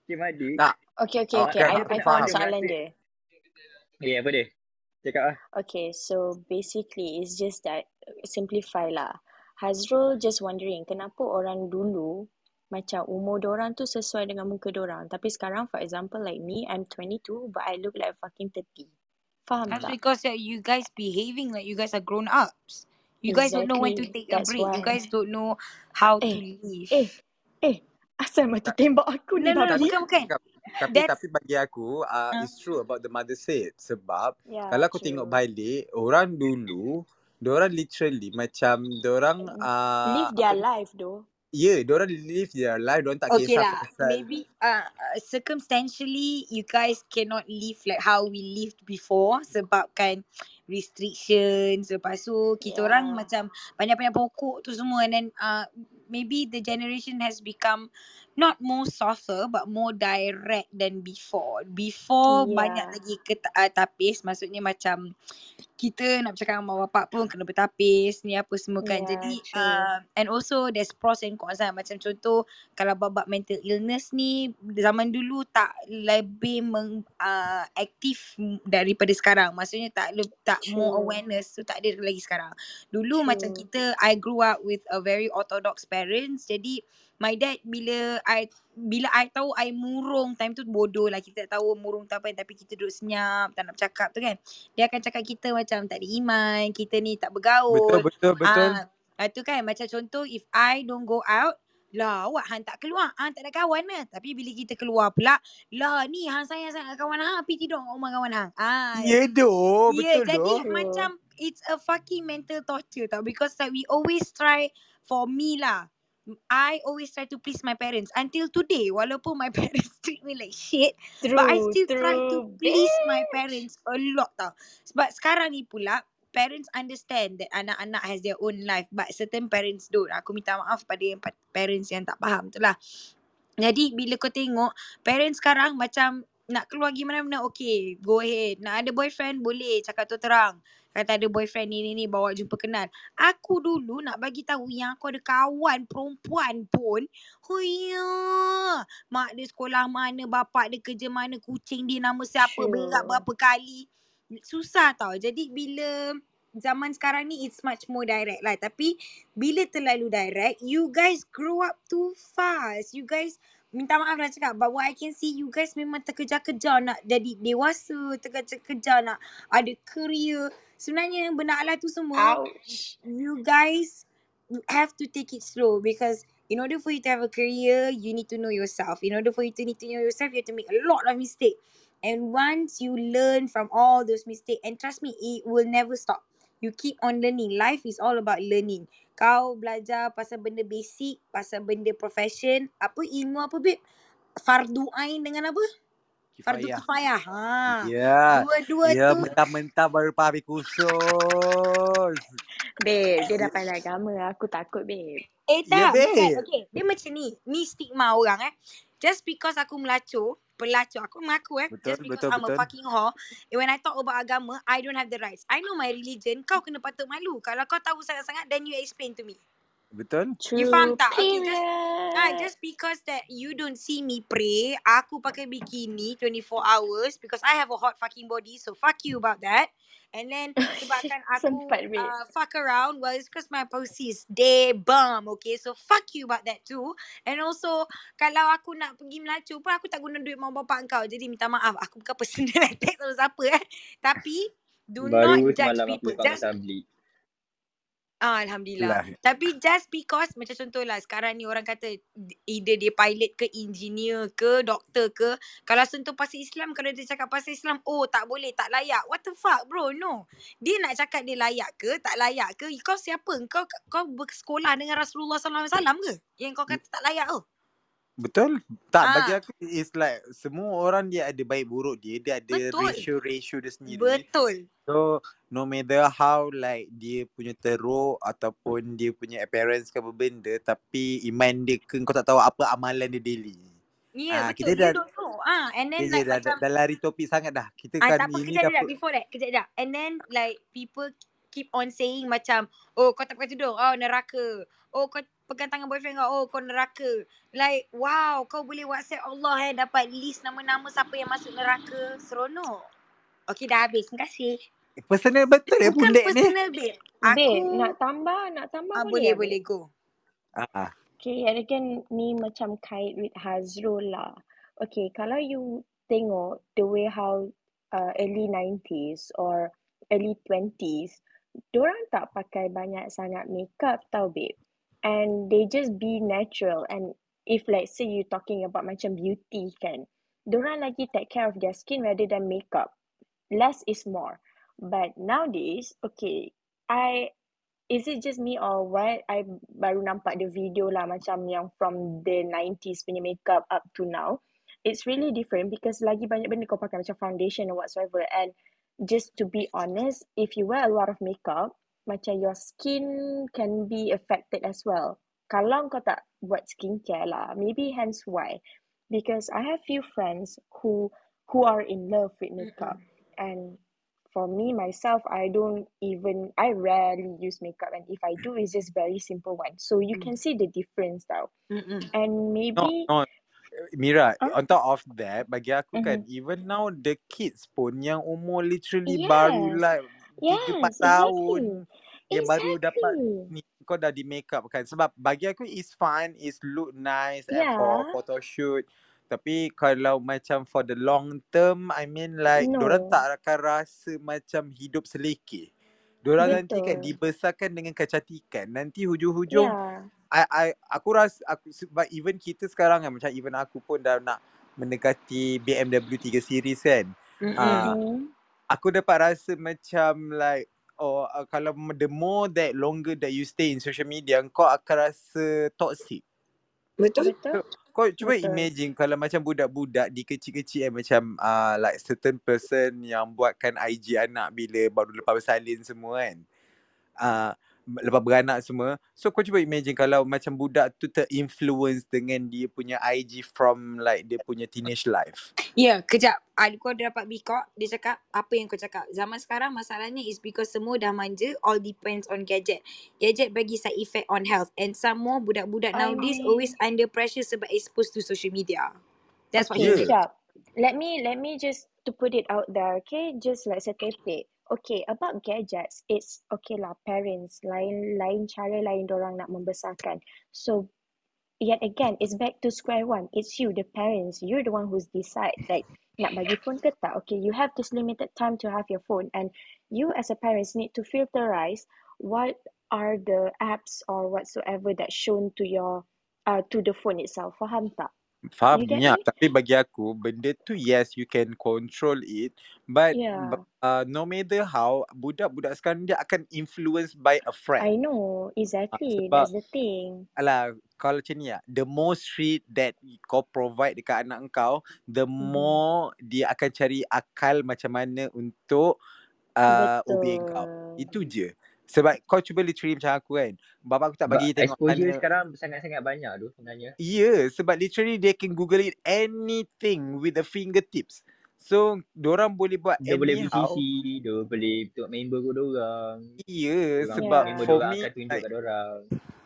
Okay, Mada. Tak. Okay, okay, Ah, okay. kan, I, aku I faham. Dia soalan dia. Eh, apa dia? Cakap lah. Okay, so basically it's just that simplify lah. Hazrul just wondering kenapa orang dulu macam umur orang tu sesuai dengan muka orang. Tapi sekarang for example like me, I'm 22 but I look like fucking 30. Faham That's tak? because uh, you guys behaving like you guys are grown ups. You guys don't know when to Exactly. take a That's break. You why. guys don't know how to Eh, live. Eh, eh, asal mata tembak aku No, ni no, no, bukan, bukan. Tapi That's- tapi bagi aku uh, Ah. it's true about the mother said sebab Yeah, kalau kau true. tengok balik orang dulu Diorang literally macam diorang uh, Live their life though. Ya, yeah, diorang live their life, diorang tak Okay kisah lah, pasal maybe uh, uh, circumstantially you guys cannot live like how we lived before sebabkan restrictions lepas tu kita Yeah. orang macam banyak-banyak pokok tu semua and then uh, maybe the generation has become not more softer but more direct than before. Before Yeah. banyak lagi ket- uh, tapis maksudnya macam kita nak bercakap dengan mak bapak pun kena bertapis ni apa semua kan. Yeah, Jadi true. uh, and also there's pros and cons lah. Macam contoh kalau bab mental illness ni zaman dulu tak lebih meng, uh, aktif daripada sekarang. Maksudnya tak tak more True. awareness tu tak ada lagi sekarang. Dulu macam True. kita I grew up with a very orthodox parents. Jadi my dad bila I bila I tahu I murung time tu bodoh lah. Kita tak tahu murung tu apa tapi kita duduk senyap tak nak bercakap tu kan. Dia akan cakap kita macam tak ada iman kita ni tak bergaul. Betul, betul, betul. Ah, ah, tu kan. Macam contoh if I don't go out lah awak hang tak keluar. Hang tak ada kawan lah tapi bila kita keluar pula lah ni hang sayang sangat kawan hang pergi tidur rumah kawan hang ah Ya doh, yeah, betul jadi doh. True. macam it's a fucking mental torture tau. Because like we always try for me lah I always try to please my parents until today walaupun my parents treat me like shit True, But I still try to true. please my parents a lot tau. Sebab sekarang ni pula parents understand that anak-anak has their own life but certain parents don't. Aku minta maaf pada yang pa- parents yang tak faham tu lah. Jadi bila kau tengok parents sekarang macam nak keluar pergi mana-mana okay go ahead. Nak ada boyfriend boleh cakap tu terang. Kata ada boyfriend ni ni ni bawa jumpa kenal. Aku dulu nak bagi tahu yang aku ada kawan perempuan pun. Huya. Mak dia sekolah mana, bapak dia kerja mana, kucing dia nama siapa, berak Sure. berapa kali. Susah tau. Jadi bila zaman sekarang ni it's much more direct lah. Tapi bila terlalu direct, you guys grow up too fast. You guys minta maaf nak cakap but what I can see you guys memang terkejar-kejar nak jadi dewasa, terkejar-kejar nak ada career. Sebenarnya benda Allah tu semua Ouch. you guys have to take it slow because in order for you to have a career, you need to know yourself. In order for you to need to know yourself, you have to make a lot of mistake. And once you learn from all those mistakes, and trust me, it will never stop. You keep on learning. Life is all about learning. Kau belajar pasal benda basic, pasal benda profession, apa ilmu apa babe? Fardu ain dengan apa? Fardu Kifayah. Ha. Ya. Dua-dua Ya tu mentah-mentah baru pahami khusus. Babe, dia dah pandai agama. Aku takut, babe. Eh Ya tak, bukan. babe. Okay, dia macam ni. Ni stigma orang eh. Just because aku melacur, pelacur. Aku mengaku eh. Betul, just because betul, I'm betul. a fucking whore. When I talk about agama, I don't have the rights. I know my religion. Kau kena patut malu. Kalau kau tahu sangat-sangat, then you explain to me. Betul? True. You faham tak? Okay, just Period. Ah, just because that you don't see me pray, aku pakai bikini 24 hours because I have a hot fucking body. So fuck you about that. And then sebabkan aku Sempat, uh, fuck around, well it's because my pussy is day bomb. Okay, so fuck you about that too. And also kalau aku nak pergi melacur pun aku tak guna duit mak bapak kau. Jadi minta maaf, aku bukan personal attack sama siapa eh. Tapi do not Baru judge semalam aku people. Just. Ah, Alhamdulillah. Lah. Tapi just because macam contohlah sekarang ni orang kata either dia pilot ke engineer ke doktor ke kalau sentuh pasal Islam kalau dia cakap pasal Islam oh tak boleh tak layak. What the fuck bro? No. Dia nak cakap dia layak ke tak layak ke? Kau siapa? Kau kau bersekolah dengan Rasulullah wasallam ke? Yang kau kata tak layak tu. Betul? Tak, bagi Ah, aku it's like semua orang dia ada baik buruk dia. Dia ada ratio-ratio dia sendiri. Betul. So no matter how like dia punya teruk ataupun dia punya appearance ke apa benda tapi iman dia ke kau tak tahu apa amalan dia daily. Ya, yeah, Ah betul. kita You dah don't know. Ah, and then dia, like dah, dah, macam dah lari topik sangat dah. Kita Ah, kan tak apa, ini dah Before that, kejap kejap. And then like people keep on saying macam, oh kau tak pakai tudung, oh neraka. Oh kau pegang tangan boyfriend kau, oh kau neraka. Like, wow, kau boleh WhatsApp Allah eh dapat list nama-nama siapa yang masuk neraka. Seronok. Okay, dah habis. Terima kasih. personal betul ya Bukan bundek ni. personal, babe. Babe, Aku, nak tambah, nak tambah ah, boleh boleh, babe? boleh, go. Ah, ah. Okay, and again, ni macam kait with Hazrul lah. Okay, kalau you tengok the way how uh, early 90s or early 20s, diorang tak pakai banyak sangat makeup tau, babe. And they just be natural. And if let's say you talking about macam beauty kan, diorang lagi take care of their skin rather than makeup. Less is more. But nowadays, okay, I is it just me or what? I baru nampak the video lah macam yang from the 90s punya makeup up to now. It's really different because lagi banyak benda kau pakai macam foundation or whatsoever. And just to be honest, if you wear a lot of makeup, macam your skin can be affected as well. Kalau kau tak buat skincare lah, maybe hence why. Because I have few friends who who are in love with makeup. Mm-mm. And for me myself i don't even i rarely use makeup and if i do it's just very simple one so you Mm. can see the difference tau Mm-mm. and No, maybe no. Mira, huh? on top of that, bagi aku kan, mm-hmm. even now the kids pun yang umur literally baru yes like 3 yes 4 tahun. Exactly yang baru dapat ni kau dah di make up kan. Sebab bagi aku is fun is look nice and for yeah. photo shoot tapi kalau macam for the long term I mean like no. tak akan rasa macam hidup selekeh. Diorang nanti kan betul. dibesarkan dengan kecantikan. Nanti hujung-hujung yeah. I, I aku rasa aku sebab even kita sekarang kan macam even aku pun dah nak mendekati BMW 3 series kan. Mm-mm. uh, mm-hmm. Aku dapat rasa macam like oh uh, kalau the more that longer that you stay in social media kau akan rasa toxic. Betul? kau cuba betul. imagine kalau macam budak-budak di kecil-kecil eh, macam uh, like certain person yang buatkan IG anak bila baru lepas bersalin semua kan. Uh, lepas beranak semua so kau cuba imagine kalau macam budak tu terinfluence dengan dia punya IG from like dia punya teenage life Ya, kejap. Ah, kau dapat bikok. Dia cakap, apa yang kau cakap? Zaman sekarang masalahnya is because semua dah manja. All depends on gadget. Gadget bagi side effect on health. And some more budak-budak I nowadays always under pressure sebab exposed to social media. That's what he yeah said. sekejap let me let me just to put it out there okay just like setepek okay about gadgets it's okay lah parents lain lain cara lain orang nak membesarkan. So yet again it's back to square one. It's you the parents. You're the one who's decide like nak bagi phone ke tak. Okay you have this limited time to have your phone and you as a parents need to filterize what are the apps or whatsoever that shown to your uh, to the phone itself. Faham tak Faham You get ya, tapi bagi aku benda tu yes you can control it but Yeah. uh, no matter how budak-budak sekarang dia akan influenced by a I friend. know. Uh, Exactly. sebab That's the thing. alah kalau macam ni lah, the more street that kau provide dekat anak kau, the Mhm. more dia akan cari akal macam mana untuk uh, obey kau. Itu je. Sebab kau cuba literally macam aku kan. Bapak aku tak bagi tengok exposure mana sekarang sangat-sangat banyak tu sebenarnya. Ya, sebab literally they can google it anything with the fingertips. So, orang boleh buat Dia boleh. BTC, dia boleh tengok member kau orang. Ya, Orang sebab Yeah. for me, like,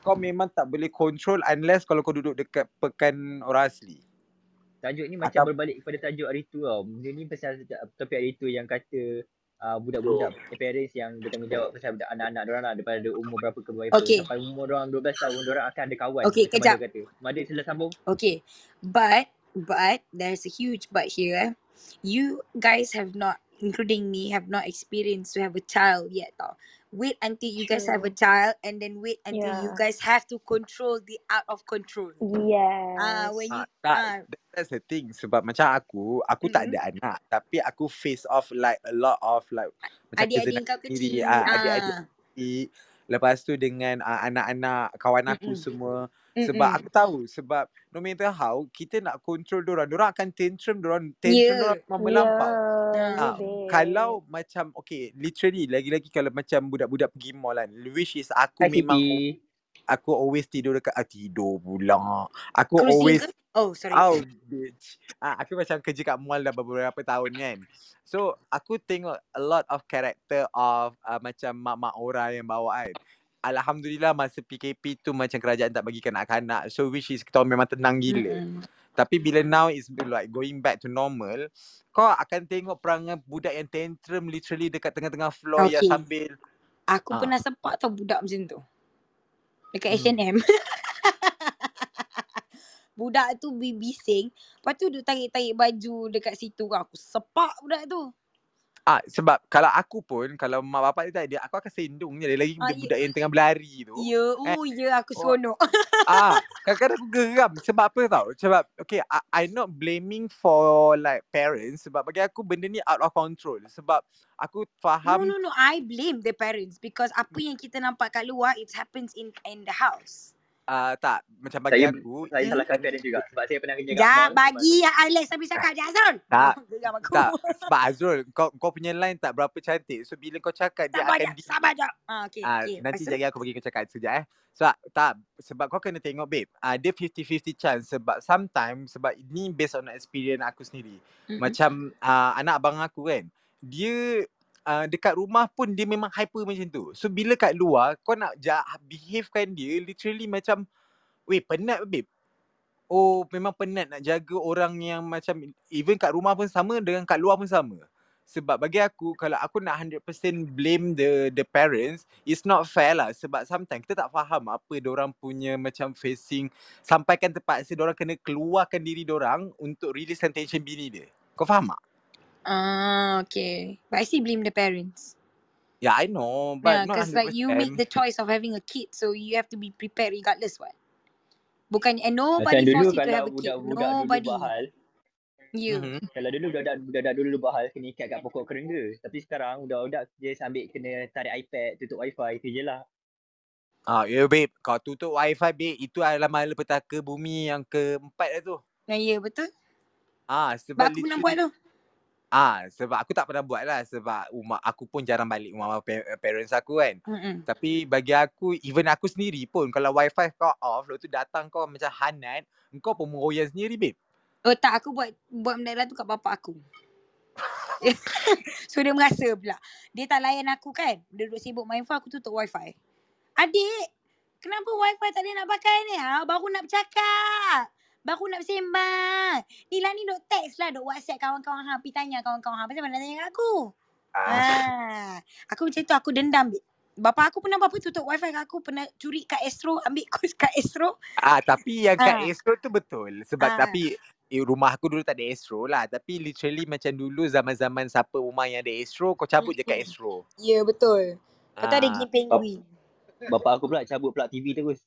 kau memang tak boleh control unless kalau kau duduk dekat pekan orang asli. Tajuk ni macam Atau berbalik kepada tajuk hari tu tau. Benda ni pasal topik hari tu yang kata uh, budak-budak parents yang bertanggungjawab pasal budak anak-anak diorang lah daripada umur berapa ke berapa. Okay. Sampai umur diorang 12 tahun diorang akan ada kawan. Okay, macam kejap. Kata. Mada sila sambung. Okay, but but there's a huge but here. eh. You guys have not, including me, have not experienced to have a child yet. Tau. Wait until you guys have a child, and then wait until you Yeah. guys have to control the out of control. Ah, Yes. when you Ah, tak, ah, that- that's the thing. Sebab macam aku, aku tak mm, ada anak. Tapi aku face off like a lot of like macam adik-adik kau kecil. Ah, adik-adik Ah, kecil. Lepas tu dengan uh, anak-anak kawan aku mm-mm, semua. Sebab mm-mm. aku tahu. Sebab no matter how, kita nak control diorang. Diorang akan tantrum. Diorang, tantrum Yeah. memang melampau. Yeah, Ah, Ah, babe. kalau macam okay literally lagi-lagi kalau macam budak-budak pergi mall kan which is aku Hai memang aku always tidur dekat ah, tidur pula aku Cruising always ke? Oh, sorry. out bitch ah, aku macam kerja kat mall dah beberapa tahun kan so aku tengok a lot of character of uh, macam mak-mak orang yang bawa kan Alhamdulillah masa PKP tu macam kerajaan tak bagi kanak-kanak so which is kita memang tenang gila Mm-mm. tapi bila now is like going back to normal, kau akan tengok perangai budak yang tantrum literally dekat tengah-tengah floor yang Okay. sambil Aku ah pernah sempat tau budak macam tu. Dekat H&M. hmm. budak tu bi- bising. Lepas tu duk tarik-tarik baju dekat situ kan. Aku sepak budak tu. Ah sebab kalau aku pun kalau mak bapak dia tak ada, aku akan sendung je. Lagi Ah, ya, budak yang tengah berlari tu. ya, Eh, oh ya aku oh, seronok. ah kadang-kadang aku geram sebab apa tau? Sebab okay I, I not blaming for like parents sebab bagi aku benda ni out of control sebab aku No, faham no, no. I blame the parents because apa yang kita nampak kat luar, it happens in in the house. Ah tak macam bagi Saya aku saya Hmm? salahkan parents juga sebab saya pernah kerja kat Jap, mall. Lepas bagi yang Alex habis cakap je Azrul. tak tak sebab Azrul kau kau punya line tak berapa cantik so bila kau cakap dia akan jap, di sabar jap. Ah, okay, Ah, okay. nanti jadi aku bagi kau cakap sekejap eh. Sebab tak sebab kau kena tengok babe. Ah dia 50-50 chance sebab sometimes sebab ini based on experience aku sendiri. Mm-mm. Macam ah, anak abang aku kan. Dia uh, dekat rumah pun dia memang hyper macam tu. So bila kat luar kau nak ja- behavekan dia literally macam weh penat babe. Oh memang penat nak jaga orang yang macam even kat rumah pun sama dengan kat luar pun sama. Sebab bagi aku kalau aku nak 100% blame the the parents it's not fair lah sebab sometimes kita tak faham apa orang punya macam facing sampaikan terpaksa orang kena keluarkan diri orang untuk release tension bini dia. Kau faham tak? Ah, okay. But I still blame the parents. Yeah, I know but Yeah, because like you make 100%. the choice of having a kid, so you have to be prepared regardless what. Bukan and Macam nobody dulu force you to have a kid. dulu Nobody. hal, You. Mhm. kalau dulu budak-budak budak-budak dulu buat hal kena ikat kat pokok kerengga. Tapi sekarang budak-budak je sambil kena tarik iPad, tutup wifi tu je lah. Ah, ya babe, kau tutup wifi babe, itu adalah malapetaka bumi yang keempat dah tu. Ya, yeah, betul. Ah, Sebab sebab aku pernah buat tu. Ah, sebab aku tak pernah buat lah sebab rumah aku pun jarang balik rumah pa- parents aku kan. Mm-mm. Tapi bagi aku, even aku sendiri pun kalau wifi kau off, lepas tu datang kau macam hanat, kau pun meroyan sendiri babe. Oh tak, aku buat buat benda tu kat bapak aku. so dia merasa pula. Dia tak layan aku kan. Dia duduk sibuk main phone, aku tutup wifi. Adik, kenapa wifi tak ada nak pakai ni? Ha? Baru nak bercakap. Baru nak bersembang. Ni lah ni duk text lah, duk whatsapp kawan-kawan hang. Pergi tanya kawan-kawan hang. Pasal mana tanya kat aku? Ah, Ah, aku macam tu, aku dendam. Bapa aku pernah apa tutup wifi kat aku. Pernah curi kat Astro, ambil kos kat Astro. ah tapi yang kat Ah, Astro tu betul. Sebab ah. tapi eh, rumah aku dulu tak ada Astro lah. Tapi literally macam dulu zaman-zaman siapa rumah yang ada Astro, kau cabut je kat. Astro. Ya, betul. Lepas tu ada Ah. game Bap- penguin. Bapak aku pula cabut plug TV terus.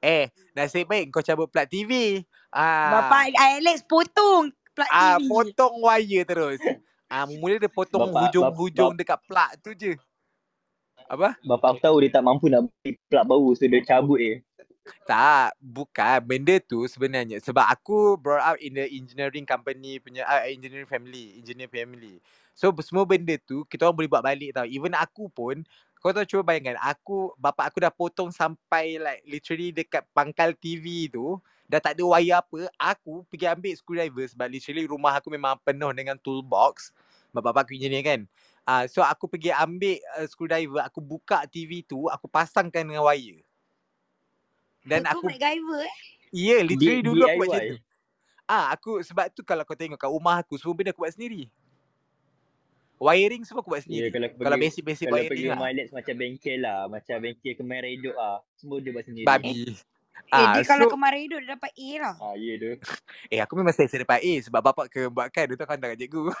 Eh, nasib baik kau cabut plug TV. Ah. Bapak Alex potong plug Ah, TV. potong wire terus. Ah, mula dia potong Bapak- hujung-hujung bap- dekat plug tu je. Apa? Bapak aku tahu dia tak mampu nak beli plug baru so dia cabut je. Tak, bukan. Benda tu sebenarnya sebab aku brought up in the engineering company punya uh, engineering family, engineer family. So semua benda tu kita orang boleh buat balik tau. Even aku pun kau tahu cuba bayangkan aku bapak aku dah potong sampai like literally dekat pangkal TV tu dah tak ada wire apa aku pergi ambil screwdriver sebab literally rumah aku memang penuh dengan toolbox sebab bapak aku engineer kan uh, so aku pergi ambil uh, screwdriver aku buka TV tu aku pasangkan dengan wire dan aku MacGyver eh. Ya, yeah, literally D- dulu aku buat macam tu. Ah, aku sebab tu kalau kau tengok kat rumah aku semua benda aku buat sendiri. Wiring semua aku buat Ya, sendiri. kalau kalau pergi- basic-basic Kalau wiring pergi lah. rumah Alex macam bengkel lah. Macam bengkel kemarin hidup ah. Semua dia buat sendiri. Babi. Eh, Ah, dia kalau so, kemarin hidup dia dapat A lah. Ah, ya tu. eh aku memang saya dapat A sebab bapak ke buatkan dia tu kan dengan cikgu.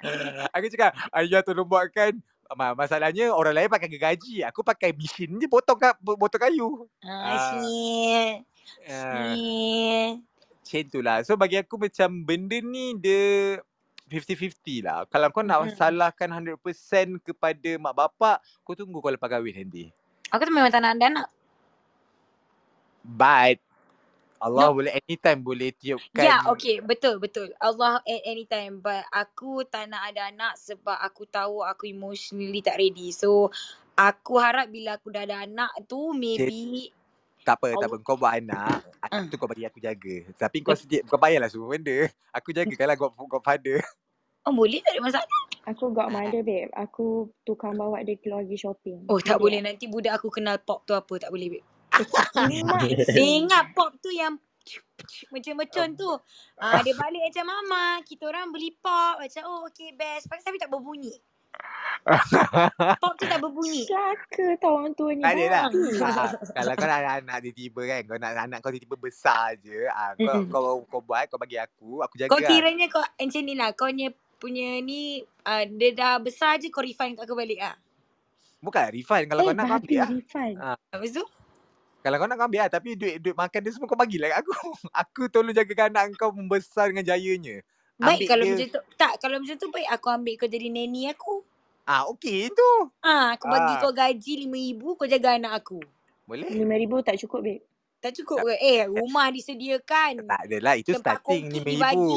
Ah. aku cakap, ayah tolong buatkan. Ma- Masalahnya orang lain pakai gergaji. Aku pakai mesin je potong potong kayu. Ah, Ah. shit. Ah, macam tu lah. So bagi aku macam benda ni dia 50-50 lah. Kalau kau nak Mm-mm. salahkan 100% kepada mak bapak, kau tunggu kau lepas kahwin nanti. Aku tu memang tak nak anak. But Allah No. boleh anytime boleh tiupkan. Ya, okay. Betul, betul. Allah at any time. But aku tak nak ada anak sebab aku tahu aku emotionally tak ready. So, aku harap bila aku dah ada anak tu, maybe... Tak apa, tak apa. Kau buat anak, anak Ah. tu kau bagi aku jaga. Tapi kau sedih, kau bayarlah semua benda. Aku jaga kalau God, Godfather. Oh, boleh tak ada masalah? Aku godmother babe. Aku tukang bawa dia keluar pergi shopping. Oh, tak boleh. tak? Nanti budak aku kenal pop tu apa. Tak boleh, babe. Dia ingat pop tu yang macam-macam tu. Ah, dia balik macam mama. Kita orang beli pop. Macam, oh, okay, best. Tapi tak berbunyi. Pop tu tak berbunyi. Celaka tau orang tua ni. Tak ada lah. Ah, kalau kau nak ada anak tiba-tiba kan, kau nak anak kau tiba-tiba besar je, ah, kau, Mm-mm. kau, kau buat, kau bagi aku, aku jaga Kau kiranya kau macam ni lah. Kau punya, punya ni, uh, dia dah besar je kau refund kat aku balik lah. Bukan refund, kalau Eh, kau nak kau ambil lah. refund. Lepas tu? Kalau kau nak kau ambil lah, tapi duit duit makan dia semua kau bagilah kat aku. Aku tolong jagakan anak kau membesar dengan jayanya. Baik Ambil kalau dia. macam tu. Tak, kalau macam tu baik aku ambil kau jadi nanny aku. Ah, okey tu. Ah, aku bagi Ah. kau gaji RM5,000 kau jaga anak aku. Boleh? RM5,000 tak cukup babe. Tak cukup ke? Eh, rumah disediakan. Tak adalah, itu Tempat starting kongkit RM5,000. dibagi.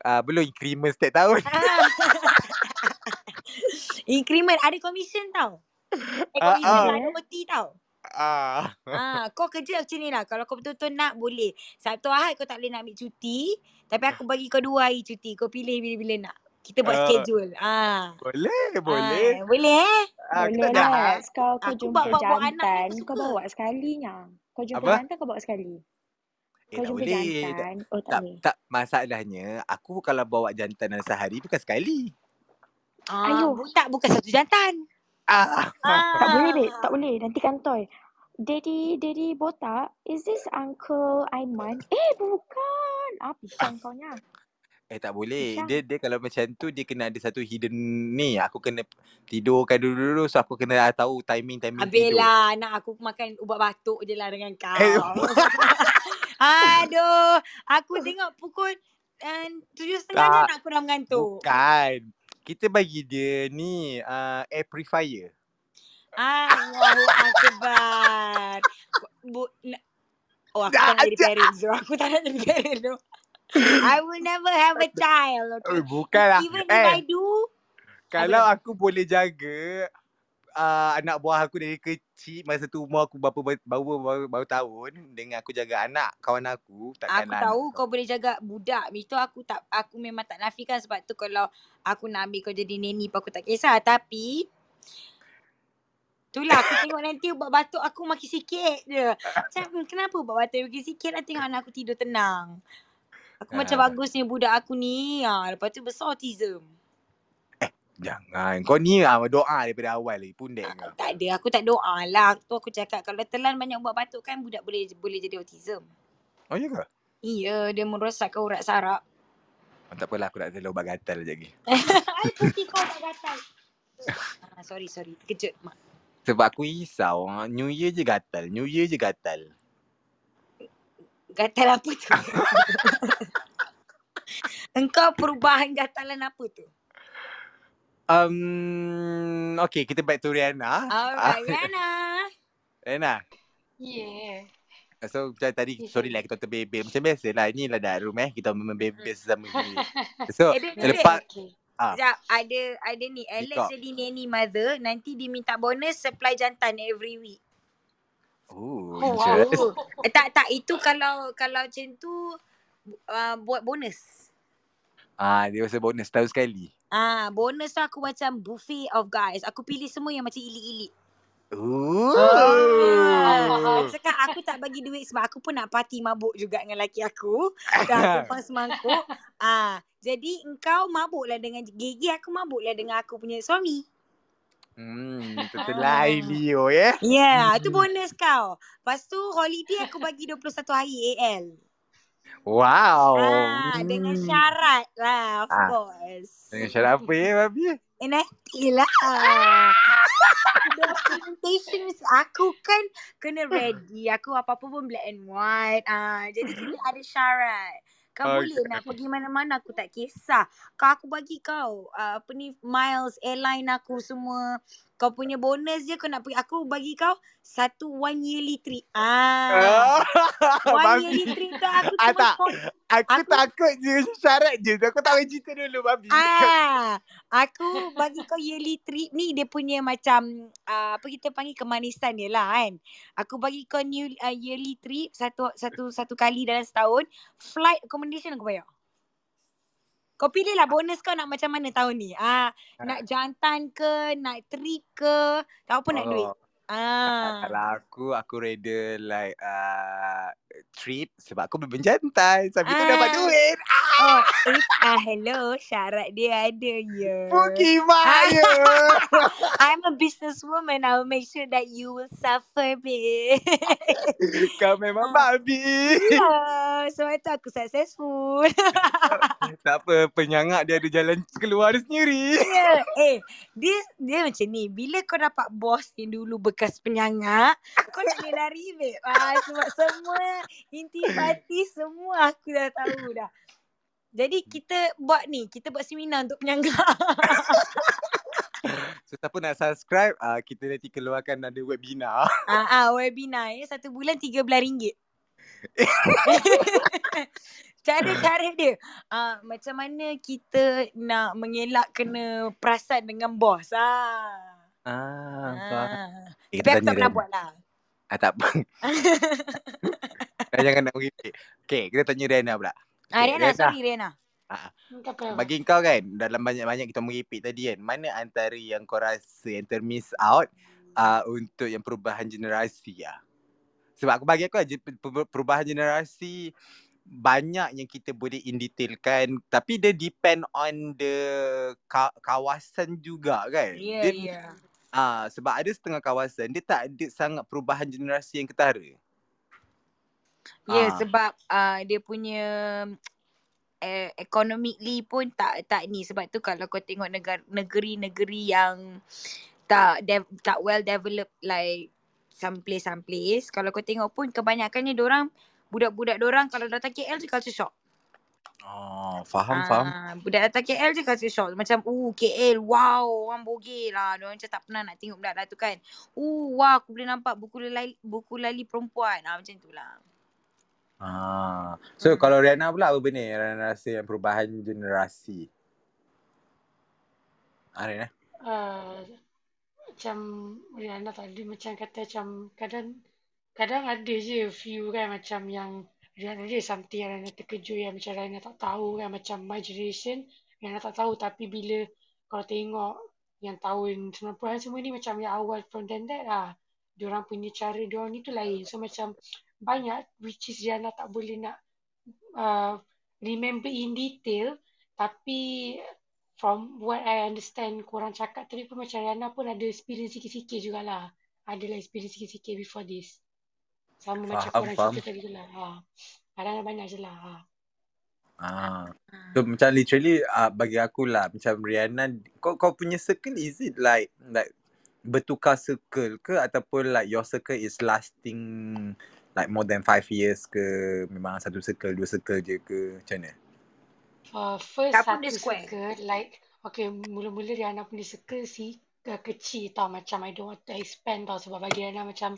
Ah, belum increment setiap tahun. Ah. Increment ada commission tau. Eh, Ah, commission ah. tak ada OT tau. Ah. Ah, kau kerja macam ni lah. Kalau kau betul-betul nak, boleh. Sabtu Ahad kau tak boleh nak ambil cuti. Tapi aku bagi kau dua hari cuti. Kau pilih bila-bila nak. Kita buat Ah. schedule. Ah. Boleh, boleh. Ah, boleh eh? Ah, Boleh lah. Kau kau Aku jumpa bawa- bawa anak jantan, kau suka. bawa sekalinya. Kau jumpa Apa? jantan kau bawa sekali. Eh, Kau tak jumpa boleh. Jantan. Oh tak tak, boleh. tak, masalahnya aku kalau bawa jantan dalam sehari bukan sekali. Ah, Ayuh. tak, bukan satu jantan. Ah. Ah. Tak boleh babe, tak boleh. Nanti kantoi. Daddy, Daddy botak, is this Uncle Aiman? Eh bukan. Ah pisang kau nya. Eh tak boleh. Pisang. Dia dia kalau macam tu dia kena ada satu hidden ni. Aku kena tidurkan dulu-dulu so aku kena tahu timing-timing Habis tidur. lah nak aku makan ubat batuk je lah dengan kau. Eh. Aduh. Aku tengok pukul uh, tujuh setengah nak aku dah mengantuk. Bukan. Kita bagi dia ni uh, air purifier. Allahu Akbar. Bu, na- oh aku tak nak jadi parents tu. Aku tak nak jadi parents tu. I will never have a child. Okay. bukanlah. Even if Eh, I do, kalau aku boleh jaga uh, anak buah aku dari kecil masa tu umur aku berapa baru baru, baru, baru tahun dengan aku jaga anak kawan aku takkan Aku tahu kau boleh jaga budak. Itu aku tak aku memang tak nafikan sebab tu kalau aku nak ambil kau jadi neni pun aku tak kisah. Tapi Itulah aku tengok nanti ubat batuk aku makin sikit je. Macam "Hmm, kenapa ubat batuk makin sikit nak tengok anak aku tidur tenang. Aku macam Ah. bagusnya budak aku ni. Ha, lepas tu besar autism. Jangan. Kau ni uh, doa daripada awal lagi. Pundek kau. Tak ada. Aku tak doa lah. Tu aku cakap kalau telan banyak ubat batuk kan budak boleh boleh jadi autism. Oh ya ke? Iya, dia merosakkan urat saraf. Oh, tak apalah aku nak tell ubat gatal lagi. I putih kau tak gatal. ah, sorry, sorry. Terkejut, Mak. Sebab aku risau. New Year je gatal. New Year je gatal. Gatal apa tu? Engkau perubahan gatalan apa tu? Um, okay, kita back to Rihanna. Alright, Rihanna. Rihanna. Yeah. So macam tadi sorry lah kita terbebel Macam biasa lah Inilah dah room eh Kita membebel sesama gini So Eh, lepas Okay. ah, Sekejap, ada ada ni Alex jadi nanny mother, nanti dia minta bonus supply jantan every week. Oh, Oh, wow. Eh, tak tak itu kalau kalau macam tu uh, buat bonus. Ah, dia rasa bonus tahun sekali. Ah, bonus tu aku macam buffet of guys. Aku pilih semua yang macam ilik-ilik. Ooh. Ah, aku cakap aku tak bagi duit sebab aku pun nak party mabuk juga dengan laki aku. Dah tumpang semangkuk. Ah, jadi engkau mabuklah dengan gigi aku mabuklah dengan aku punya suami. Hmm, Ah. tertelai Leo ya. Ya, yeah, itu bonus kau. Lepas tu holiday aku bagi 21 hari AL. Wow. Ah, dengan Hmm. syarat lah, of Ah. course. Dengan syarat apa ya, Babi? Eh, nanti lah. Documentation aku kan kena ready. Aku apa-apa pun black and white. Ah, jadi kena ada syarat. Kau Okay. boleh nak pergi mana-mana aku tak kisah. Kau aku bagi kau uh, apa ni miles airline aku semua. Kau punya bonus je kau nak pergi aku bagi kau satu one yearly trip. Ah. One Babi. yearly trip tu aku Ah, tak. Aku, Aku- takut je syarat je. Aku tak boleh cerita dulu, Babi. Ah, aku bagi kau yearly trip ni dia punya macam uh, apa kita panggil kemanisan dia lah kan. Aku bagi kau new uh, yearly trip satu satu satu kali dalam setahun. Flight accommodation aku bayar. Kau pilih lah bonus kau nak macam mana tahun ni. Ah, nak jantan ke, nak trip ke, tak apa nak duit. Ah. Kalau aku, aku rather like uh, trip sebab aku berbenjantan. Sambil tu Ah. dapat duit. Oh, eh, ah hello, syarat dia ada ya. Puki Maya. I'm a businesswoman. I'll make sure that you will suffer, babe. Kau memang babi. yeah, sebab tu aku successful. tak apa, penyangak dia ada jalan keluar dia sendiri. yeah. Eh, dia dia macam ni. Bila kau dapat bos yang dulu bekas penyangak, kau nak boleh lari, babe. Ah, sebab semua intipati semua aku dah tahu dah. Jadi kita buat ni, kita buat seminar untuk penyangga. So, siapa nak subscribe, uh, kita nanti keluarkan ada webinar. ah, ah, webinar ya. Satu bulan RM13. Cara-cara dia. Ah, macam mana kita nak mengelak kena perasan dengan bos. Ah. Ah, faham. ah. Eh, Tapi aku tak pernah buat lah. Ah, tak apa. Dah jangan nak meripik. Okay, kita tanya Riana pula. Ah, Okay, Riana, Riana. sorry Riana. Apa. Bagi kau kan, dalam banyak-banyak kita meripik tadi kan, mana antara yang kau rasa yang termiss out uh, untuk yang perubahan generasi lah? Sebab aku bagi aku aja perubahan generasi banyak yang kita boleh indetailkan tapi dia depend on the ka- kawasan juga kan. Ya, dia, ya. Ah, sebab ada setengah kawasan dia tak ada sangat perubahan generasi yang ketara. Ya, Ah. sebab uh, dia punya eh, economically pun tak tak ni sebab tu kalau kau tengok negara negeri-negeri yang tak de- tak well developed like some place some place kalau kau tengok pun kebanyakannya orang budak-budak orang kalau datang KL je culture shock. Oh, faham faham. Ah, budak datang KL je culture shock. Macam, uh, KL, wow, orang bogel lah. Diorang macam tak pernah nak tengok budak tu kan. Uh, wah, aku boleh nampak buku lali, buku lali perempuan. Ah, macam tu lah. Ah. So Hmm. kalau Riana pula apa benda Riana rasa yang perubahan generasi? Ah, Riana? uh, macam Rihanna tadi macam kata macam kadang kadang ada je few kan macam yang Rihanna ada something yang Rihanna terkejut yang macam Rihanna tak tahu kan macam my generation Rihanna tak tahu tapi bila kalau tengok yang tahun 90-an semua ni macam yang awal from then that lah diorang punya cara diorang ni tu lain so macam banyak which is Rihanna tak boleh nak uh, remember in detail tapi from what I understand korang cakap tadi pun macam Rihanna pun ada experience sikit-sikit jugalah. Adalah experience sikit-sikit before this. Sama macam Faham, korang faham. cerita tadi tu lah. Ha. Kadang banyak je lah. Ha. Ah. So macam literally uh, bagi aku lah macam Rihanna kau kau punya circle is it like like bertukar circle ke ataupun like your circle is lasting like more than five years ke memang satu circle dua circle je ke macam mana? Uh, first satu circle like okay mula-mula Rihanna punya circle si uh, kecil tau macam I don't want to expand tau sebab bagi Rihanna macam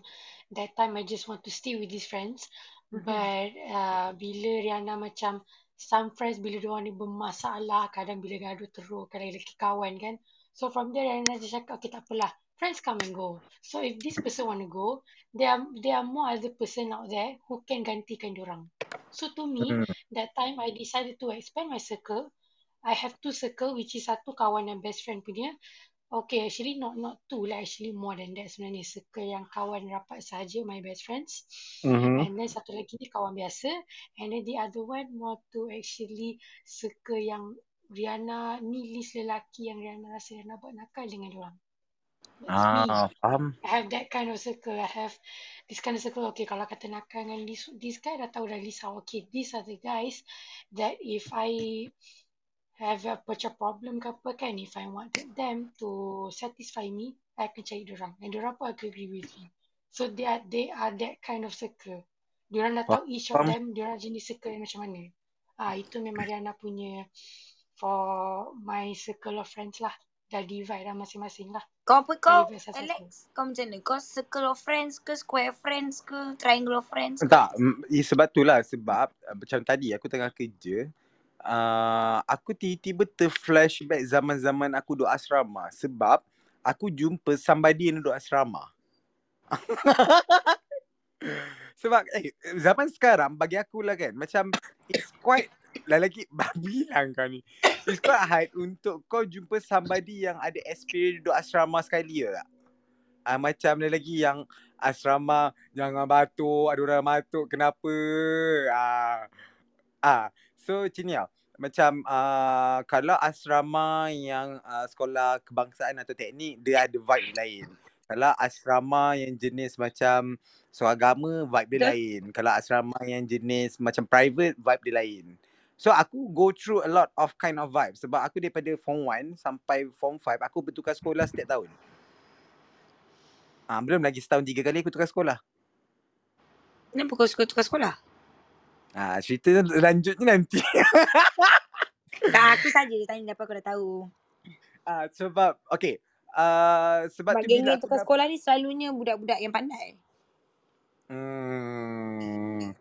that time I just want to stay with these friends Mhm. but uh, bila Rihanna macam some friends bila diorang ni bermasalah kadang bila gaduh teruk kadang lelaki kawan kan so from there Rihanna just cakap okay tak apalah friends come and go so if this person want to go there are there are more other person out there who can gantikan diorang so to me Hmm. that time I decided to expand my circle. I have two circle which is satu kawan dan best friend punya. Okay, actually not not two lah, actually more than that sebenarnya. Circle yang kawan rapat saja, my best friends. Mm-hmm. And then satu lagi ni kawan biasa. And then the other one more to actually circle yang Rihanna ni list lelaki yang Rihanna rasa Rihanna buat nakal dengan me. Ah, faham. I have that kind of circle. I have this kind of circle. Okay, kalau kata nakal dengan this, this guy dah tahu dah list how. Okay, these are the guys that if I have a macam problem ke apa kan, if I wanted them to satisfy me, I akan cari diorang. And diorang pun akan agree with me. So they are, they are that kind of circle. Diorang dah tahu each of them, diorang jenis circle yang macam mana. Ah, itu memang Rihanna punya for my circle of friends lah. Dah divide dah masing-masing lah. Kau apa kau, Alex? Kau macam mana? Kau circle of friends ke, square friends ke, triangle of friends ke? Tak, mm, sebab tu lah sebab uh, macam tadi aku tengah kerja uh, aku tiba-tiba terflashback zaman-zaman aku duduk asrama sebab aku jumpa somebody yang duduk asrama. sebab eh zaman sekarang bagi aku lah kan macam it's quite lagi bilang kau ni. It's quite hard untuk kau jumpa somebody yang ada experience duduk asrama sekali ya tak? Uh, macam ada lagi yang asrama jangan batuk, ada orang batuk kenapa? Ah. Ah, so macam ni tau. Macam uh, kalau asrama yang uh, sekolah kebangsaan atau teknik dia ada vibe lain. Kalau asrama yang jenis macam suagama vibe dia lain. Kalau asrama yang jenis macam private vibe dia lain. So aku go through a lot of kind of vibe sebab aku daripada form 1 sampai form 5 aku bertukar sekolah setiap tahun. Ah, belum lagi setahun tiga kali aku tukar sekolah. Kenapa kau suka tukar sekolah? Ah, cerita lanjutnya nanti. Tak, aku saja je tanya dapat aku dah tahu. Ah, sebab okay. Uh, sebab Sebab tu bila tukar sekolah ni selalunya budak-budak yang pandai. Hmm.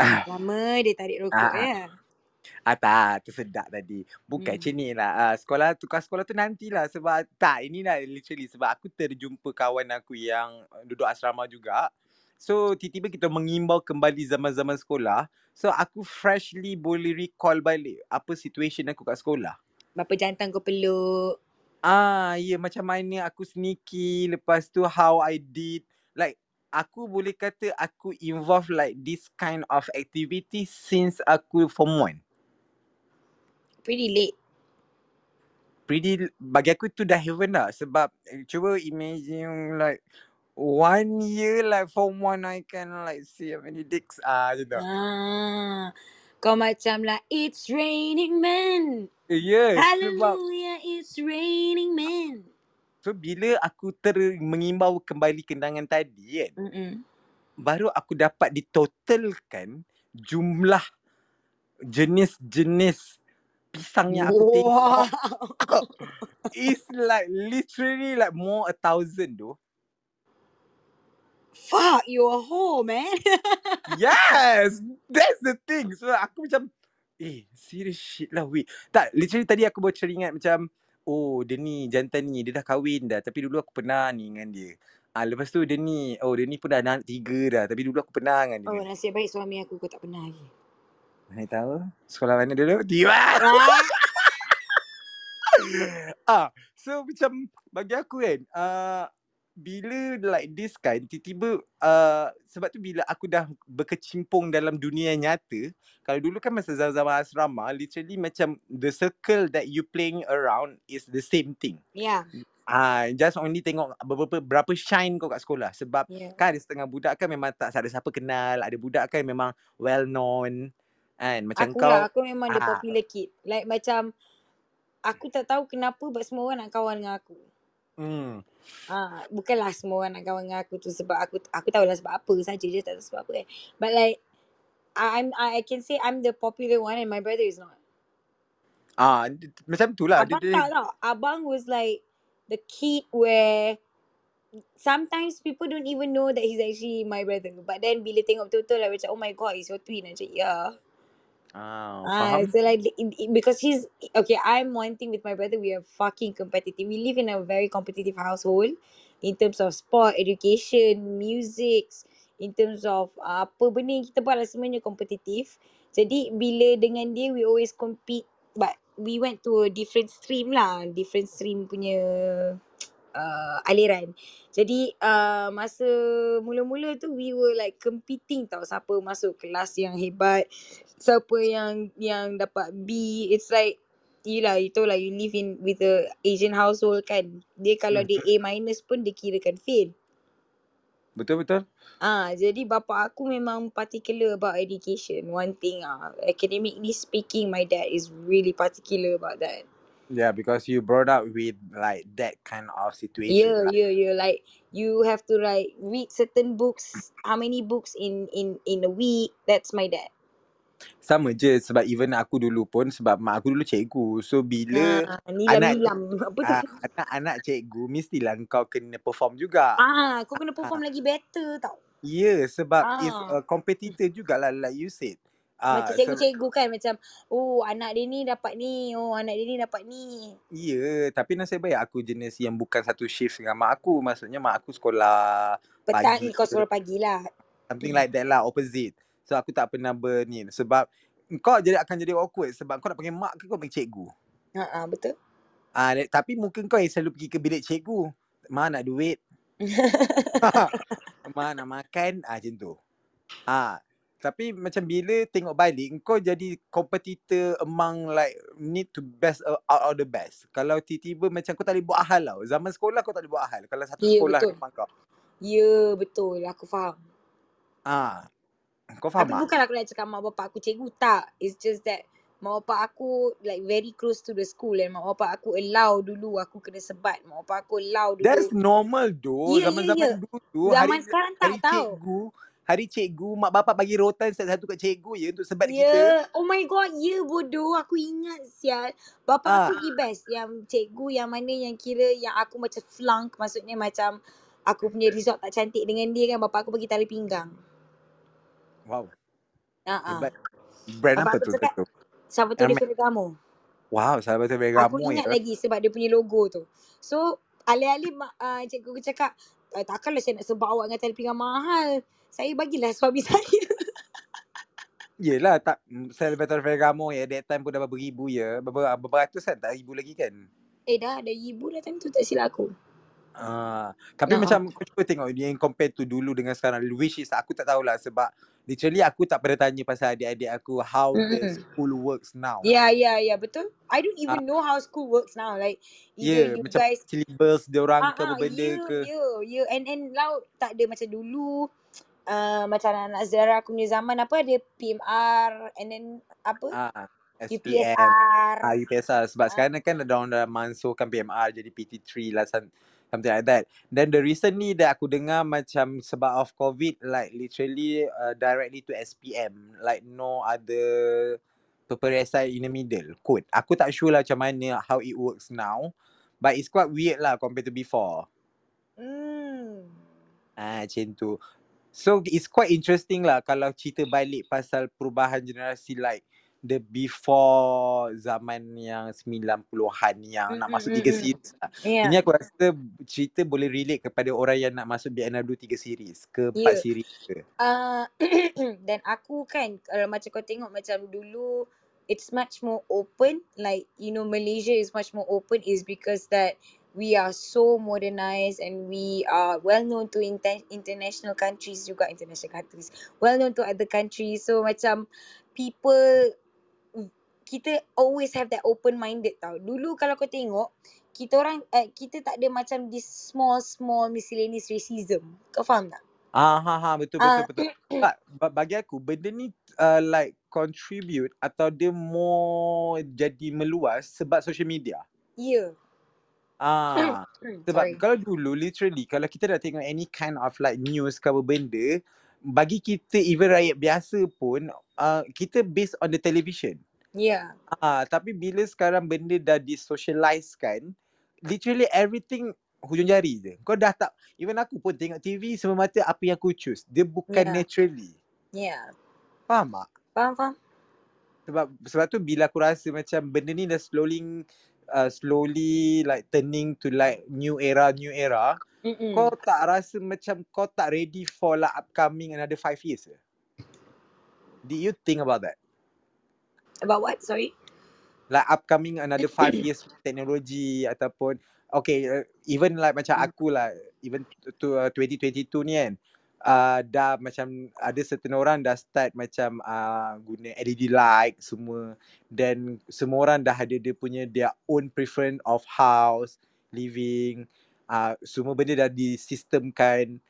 Lama dia tarik rokok Ah, ya. Ah tak, tersedak tadi. Bukan Hmm. macam ni lah. Ah, sekolah, tukar sekolah tu nantilah. Sebab tak, inilah literally. Sebab aku terjumpa kawan aku yang duduk asrama juga. So, tiba-tiba kita mengimbau kembali zaman-zaman sekolah. So, aku freshly boleh recall balik apa situation aku kat sekolah. Berapa jantan kau peluk. Ah, ya yeah, macam mana aku sneaky. Lepas tu how I did. Like, aku boleh kata aku involve like this kind of activity since aku form 1. Pretty late. pretty bagi aku tu dah heaven lah sebab eh, cuba imagine like one year like form one I can like see how many dicks ah macam tu. Ah. Kau macam lah, it's raining men. Yes, sebab Hallelujah, it's raining men. so bila aku ter mengimbau kembali kenangan tadi kan, Mm-mm. baru aku dapat ditotalkan jumlah jenis-jenis pisang yang aku tengok Wow. is like literally like more a thousand tu. Fuck, you a hoe, man. Yes, that's the thing. So aku macam, eh, serious shit lah wait. Tak, literally tadi aku baru teringat macam, oh dia ni jantan ni, dia dah kahwin dah. Tapi dulu aku pernah ni dengan dia. Ah, lepas tu dia ni, oh dia ni pun dah anak tiga dah. Tapi dulu aku pernah dengan Oh, dia. nasib baik suami aku kau tak pernah lagi. Mana tahu? Sekolah mana dulu? Tiba. Ah, so macam bagi aku kan, uh, bila like this kan, tiba-tiba uh, sebab tu bila aku dah berkecimpung dalam dunia nyata, kalau dulu kan masa zaman-zaman asrama, literally macam the circle that you playing around is the same thing. Ya, Ah, just only tengok berapa berapa shine kau kat sekolah sebab ya. kan ada setengah budak kan memang tak ada siapa kenal, ada budak kan memang well known kan macam Aku kau lah, aku memang the ah popular kid. Like macam aku tak tahu kenapa but semua orang nak kawan dengan aku. Hmm. Ah, bukanlah semua orang nak kawan dengan aku tu sebab aku aku tahulah sebab apa saja je tak tahu sebab apa kan. But like I'm I can say I'm the popular one and my brother is not. Ah, macam tu lah. Abang dia, tak tau. Abang was like the kid where sometimes people don't even know that he's actually my brother. But then bila tengok betul-betul like macam oh my god he's your twin. Macam yeah. Ah, Ah, faham. so like because he's okay. I'm one thing with my brother. We are fucking competitive. We live in a very competitive household in terms of sport, education, music, in terms of uh, apa benda yang kita buat lah semuanya kompetitif. Jadi bila dengan dia we always compete but we went to a different stream lah, different stream punya uh, aliran. Jadi uh, masa mula-mula tu we were like competing tau siapa masuk kelas yang hebat, siapa yang yang dapat B. It's like Yelah, you tahu lah you live in with a Asian household kan. Dia kalau Hmm. dia A minus pun dia kirakan fail. Betul betul. Ah, jadi bapa aku memang particular about education. One thing ah, academically speaking, my dad is really particular about that. Yeah, because you brought up with like that kind of situation. Yeah, Right? yeah, yeah. Like you have to like read certain books. How many books in in in a week? That's my dad. Sama je sebab even aku dulu pun sebab mak aku dulu cikgu. So bila Ah, anak nilam-nilam. Apa tu? ah, anak-anak cikgu mestilah kau kena perform juga. Ah, kau kena Ah, perform lagi better tau. Ya, yeah, sebab it's Ah. a competitor jugalah like you said. Ah, Macam cikgu-cikgu kan macam oh anak dia ni dapat ni, oh anak dia ni dapat ni. Ya, yeah, tapi nasib baik aku jenis yang bukan satu shift dengan mak aku. Maksudnya mak aku sekolah Petang pagi kau sekolah pagi lah. something like that lah opposite. So aku tak pernah berni sebab kau jadi akan jadi awkward sebab kau nak panggil mak ke kau panggil cikgu. Ha ah, betul. Ah, uh, tapi mungkin kau yang selalu pergi ke bilik cikgu. Ma nak duit. Ma nak makan. Ah macam tu. Ah, tapi macam bila tengok balik kau jadi competitor among like need to best uh, out of the best. Kalau tiba-tiba macam kau tak boleh buat hal tau. Zaman sekolah kau tak boleh buat hal. Kalau satu Ya sekolah betul. kau. Ya betul. Aku faham. Ah, kau faham Tapi tak? bukanlah aku nak cakap mak bapak aku cikgu tak. It's just that mak bapak aku like very close to the school and mak bapak aku allow dulu aku kena sebat. Mak bapak aku allow That's dulu. normal though. Ya, ya, Zaman-zaman ya. dulu hari Zaman sekarang tak hari tahu. cikgu, hari cikgu mak bapak bagi rotan satu-satu kat cikgu je untuk sebat kita. Ya, oh my god, ya bodoh. Aku ingat sial. Bapak Ah, aku the best. Yang cikgu yang mana yang kira yang aku macam flunk. Maksudnya macam aku punya result tak cantik dengan dia kan. Bapak aku bagi tali pinggang. wow, Ha ah. hebat. Brand Bapak apa aku tu cakap, tu? Amet. Ferragamo. Wow, sahabat Aku Ferragamo ingat ya. lagi sebab dia punya logo tu. So, alih-alih uh, cikgu aku cakap, "Eh, takkanlah saya nak sebab awak dengan tali pinggang mahal. Saya bagilah suami saya. Yelah tak Salvatore Ferragamo ya that time pun dah berapa ribu ya. Berapa berapa ratus kan? Tak ribu lagi kan? Eh dah, ada ibu dah time tu tak silap aku. Ah, tapi Ha ah. macam kau cuba tengok yang compare tu dulu dengan sekarang which is aku tak tahulah sebab literally aku tak pernah tanya pasal adik-adik aku how the Mm-mm. school works now. Ya, ya, ya, betul. I don't Ah, even know how school works now. Like, either yeah, you macam guys syllabus dia orang Ah ke apa ah, benda ya, ke. ya, ya. And and now tak ada macam dulu. Uh, macam anak saudara aku punya zaman apa ada PMR and then apa Ah, SPM. UPSR. Ah, UPSR sebab Ah, sekarang kan ada orang dah masukkan PMR jadi PT3 lah some- something like that. Then the recent ni that aku dengar macam sebab of COVID like literally uh, directly to SPM like no other peperiksaan in the middle kot. Aku tak sure lah macam mana how it works now but it's quite weird lah compared to before. Hmm. Ah macam tu. So it's quite interesting lah kalau cerita balik pasal perubahan generasi like the before zaman yang 90-an yang nak Mm, masuk mm, tiga mm, mm. series lah. Yeah. Ini aku rasa cerita boleh relate kepada orang yang nak masuk BNW tiga series ke empat Yeah. series ke. Uh, dan aku kan kalau macam kau tengok macam dulu it's much more open like you know Malaysia is much more open is because that we are so modernized and we are well known to inter- international countries juga international countries well known to other countries so macam people kita always have that open minded tau dulu kalau kau tengok kita orang eh, kita tak ada macam this small small miscellaneous racism kau faham tak Ah, ha, ha, betul, Ah, betul, betul. But, but bagi aku, benda ni uh, like contribute atau dia more jadi meluas sebab social media. ya. Ah, sebab Sorry. kalau dulu literally kalau kita nak tengok any kind of like news ke apa benda, bagi kita even rakyat biasa pun uh, kita based on the television. Ya. Ah, tapi bila sekarang benda dah disocialize kan, literally everything hujung jari je. Kau dah tak, even aku pun tengok TV semata apa yang aku choose. Dia bukan Ya. naturally. Ya. Faham tak? Faham, faham. Sebab sebab tu bila aku rasa macam benda ni dah slowly uh, slowly like turning to like new era new era, Mm-mm. kau tak rasa macam kau tak ready for like upcoming another five years ke? Did you think about that? About what? Sorry. like upcoming another five years teknologi ataupun okay uh, even like macam Hmm. aku lah even to uh, 2022 ni kan uh, dah macam ada certain orang dah start macam uh, guna LED light semua dan semua orang dah ada dia punya their own preference of house living uh, semua benda dah disistemkan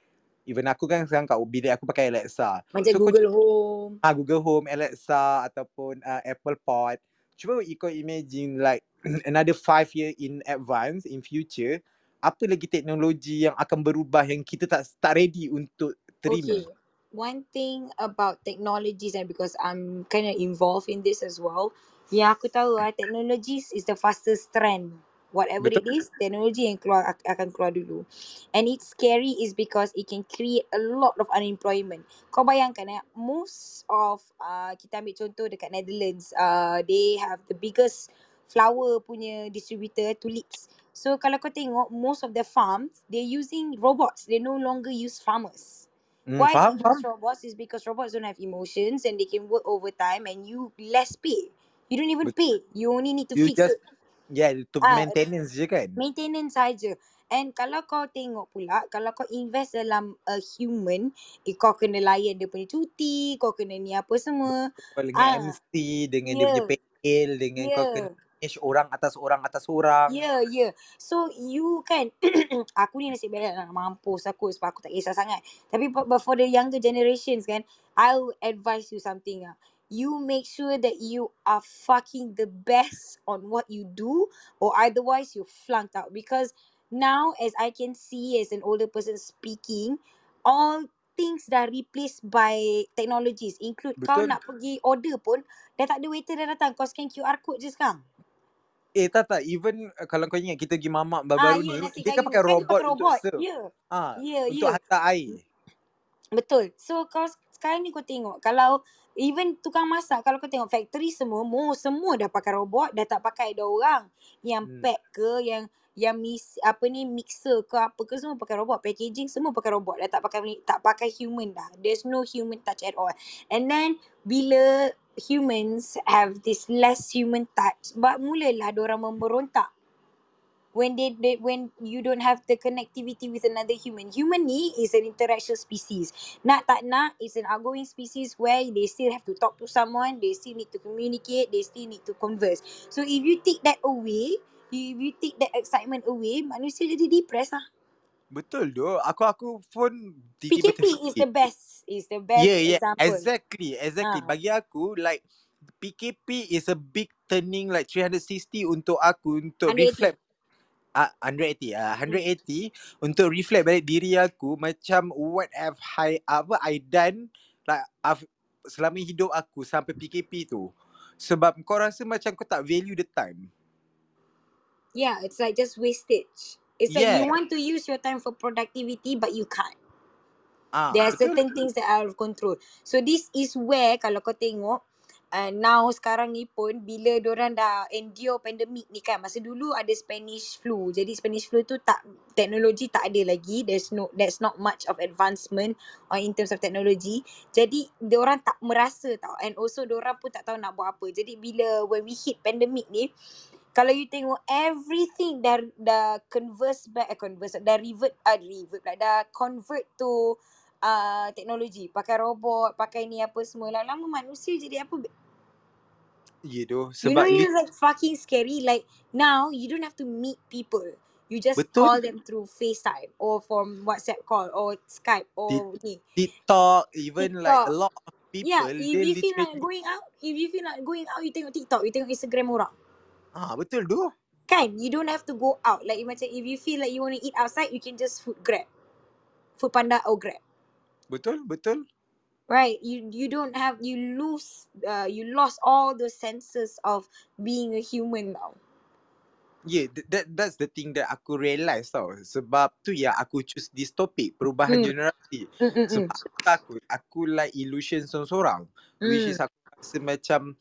even aku kan sekarang kat bilik aku pakai Alexa Macam So, Google Home. ah Google Home, Alexa ataupun uh, Apple Pod. Cuba kau imagine like another five year in advance in future, apa lagi teknologi yang akan berubah yang kita tak tak ready untuk terima. Okay. One thing about technologies and because I'm kind of involved in this as well, yang aku tahu ah technologies is the fastest trend. Whatever it Betul. is, teknologi yang keluar ak- akan keluar dulu. And it's scary is because it can create a lot of unemployment. Kau bayangkan eh, most of uh, kita ambil contoh dekat Netherlands, uh, they have the biggest flower punya distributor tulips. So kalau kau tengok most of the farms, they're using robots. They no longer use farmers. Hmm, Why faham, faham. robots is because robots don't have emotions and they can work overtime and you less pay. You don't even pay. You only need to You fix just it. yeah, to Ah, maintenance je kan. maintenance saja. And kalau kau tengok pula, kalau kau invest dalam a human, eh, kau kena layan dia punya cuti, kau kena ni apa semua. Kau dengan Ah, MC, dengan dia punya yeah, PL, dengan kau kena yeah. Manage orang atas orang atas orang. Ya, yeah, ya. Yeah. So you kan aku ni nasib baik nak mampus aku sebab aku tak kisah sangat. Tapi but, for the younger generations kan, I'll advise you something ah. You make sure that you are fucking the best on what you do or otherwise you flunked out because now as I can see as an older person speaking, all things dah replaced by technologies include kau Betul. nak pergi order pun dah tak ada waiter dah datang kau scan QR code je sekarang. Eh tak tak even uh, kalau kau ingat kita pergi mamak Ah, baru-baru ya ni nasi dia kan pakai Kan robot pakai untuk robot. serve. Ya. Ah, Ya, untuk ya. hantar air. Betul. So kau sekarang ni kau tengok kalau even tukang masak kalau kau tengok factory semua mo semua dah pakai robot, dah tak pakai ada orang yang Hmm. pack ke yang yang mis apa ni mixer ke apa ke semua pakai robot packaging semua pakai robot dah tak pakai tak pakai human dah there's no human touch at all and then bila humans have this less human touch but mulalah orang memberontak when they, they when you don't have the connectivity with another human. Human ni is an interactional species. Nak tak nak is an outgoing species where they still have to talk to someone, they still need to communicate, they still need to converse. So if you take that away, if you take that excitement away, manusia jadi depressed lah. Betul tu. Aku aku pun PKP is the best, is the best Yeah, yeah, example. exactly, exactly. Ah. Bagi aku like PKP is a big turning like 360 untuk aku untuk 180. reflect ah 180 ah Hmm. 180 untuk reflect balik diri aku macam what have I apa I done like I've, selama hidup aku sampai PKP tu. Sebab kau rasa macam kau tak value the time. Yeah, it's like just wastage. It's like you Yeah. want to use your time for productivity but you can't. Ah, There are betul. certain things that are out of control. So this is where kalau kau tengok uh, now sekarang ni pun bila orang dah endure pandemic ni kan masa dulu ada Spanish flu. Jadi Spanish flu tu tak teknologi tak ada lagi. There's no there's not much of advancement or in terms of technology. Jadi orang tak merasa tau and also orang pun tak tahu nak buat apa. Jadi bila when we hit pandemic ni kalau you tengok everything dah dah converse back eh, converse dah revert ah revert lah dah convert to uh, teknologi pakai robot pakai ni apa semua lama-lama manusia jadi apa Ya you know sebab li- it's like fucking scary like now you don't have to meet people You just Betul. call them through FaceTime or from WhatsApp call or Skype or ni. TikTok, even like a TikTok. lot of people, Yeah, if you feel like going out, if you feel like going out, you tengok TikTok, you tengok Instagram orang. Ah betul tu. Kan, you don't have to go out. Like macam if you feel like you want to eat outside, you can just food grab. Food panda or grab. Betul, betul. Right, you you don't have you lose uh you lost all the senses of being a human now. Yeah, that, that that's the thing that aku realise tau. Sebab tu ya aku choose this topic, perubahan Hmm. generasi. Mm mm mm. Sebab aku takut, aku like illusion seorang-seorang. Which is Mm. aku rasa macam,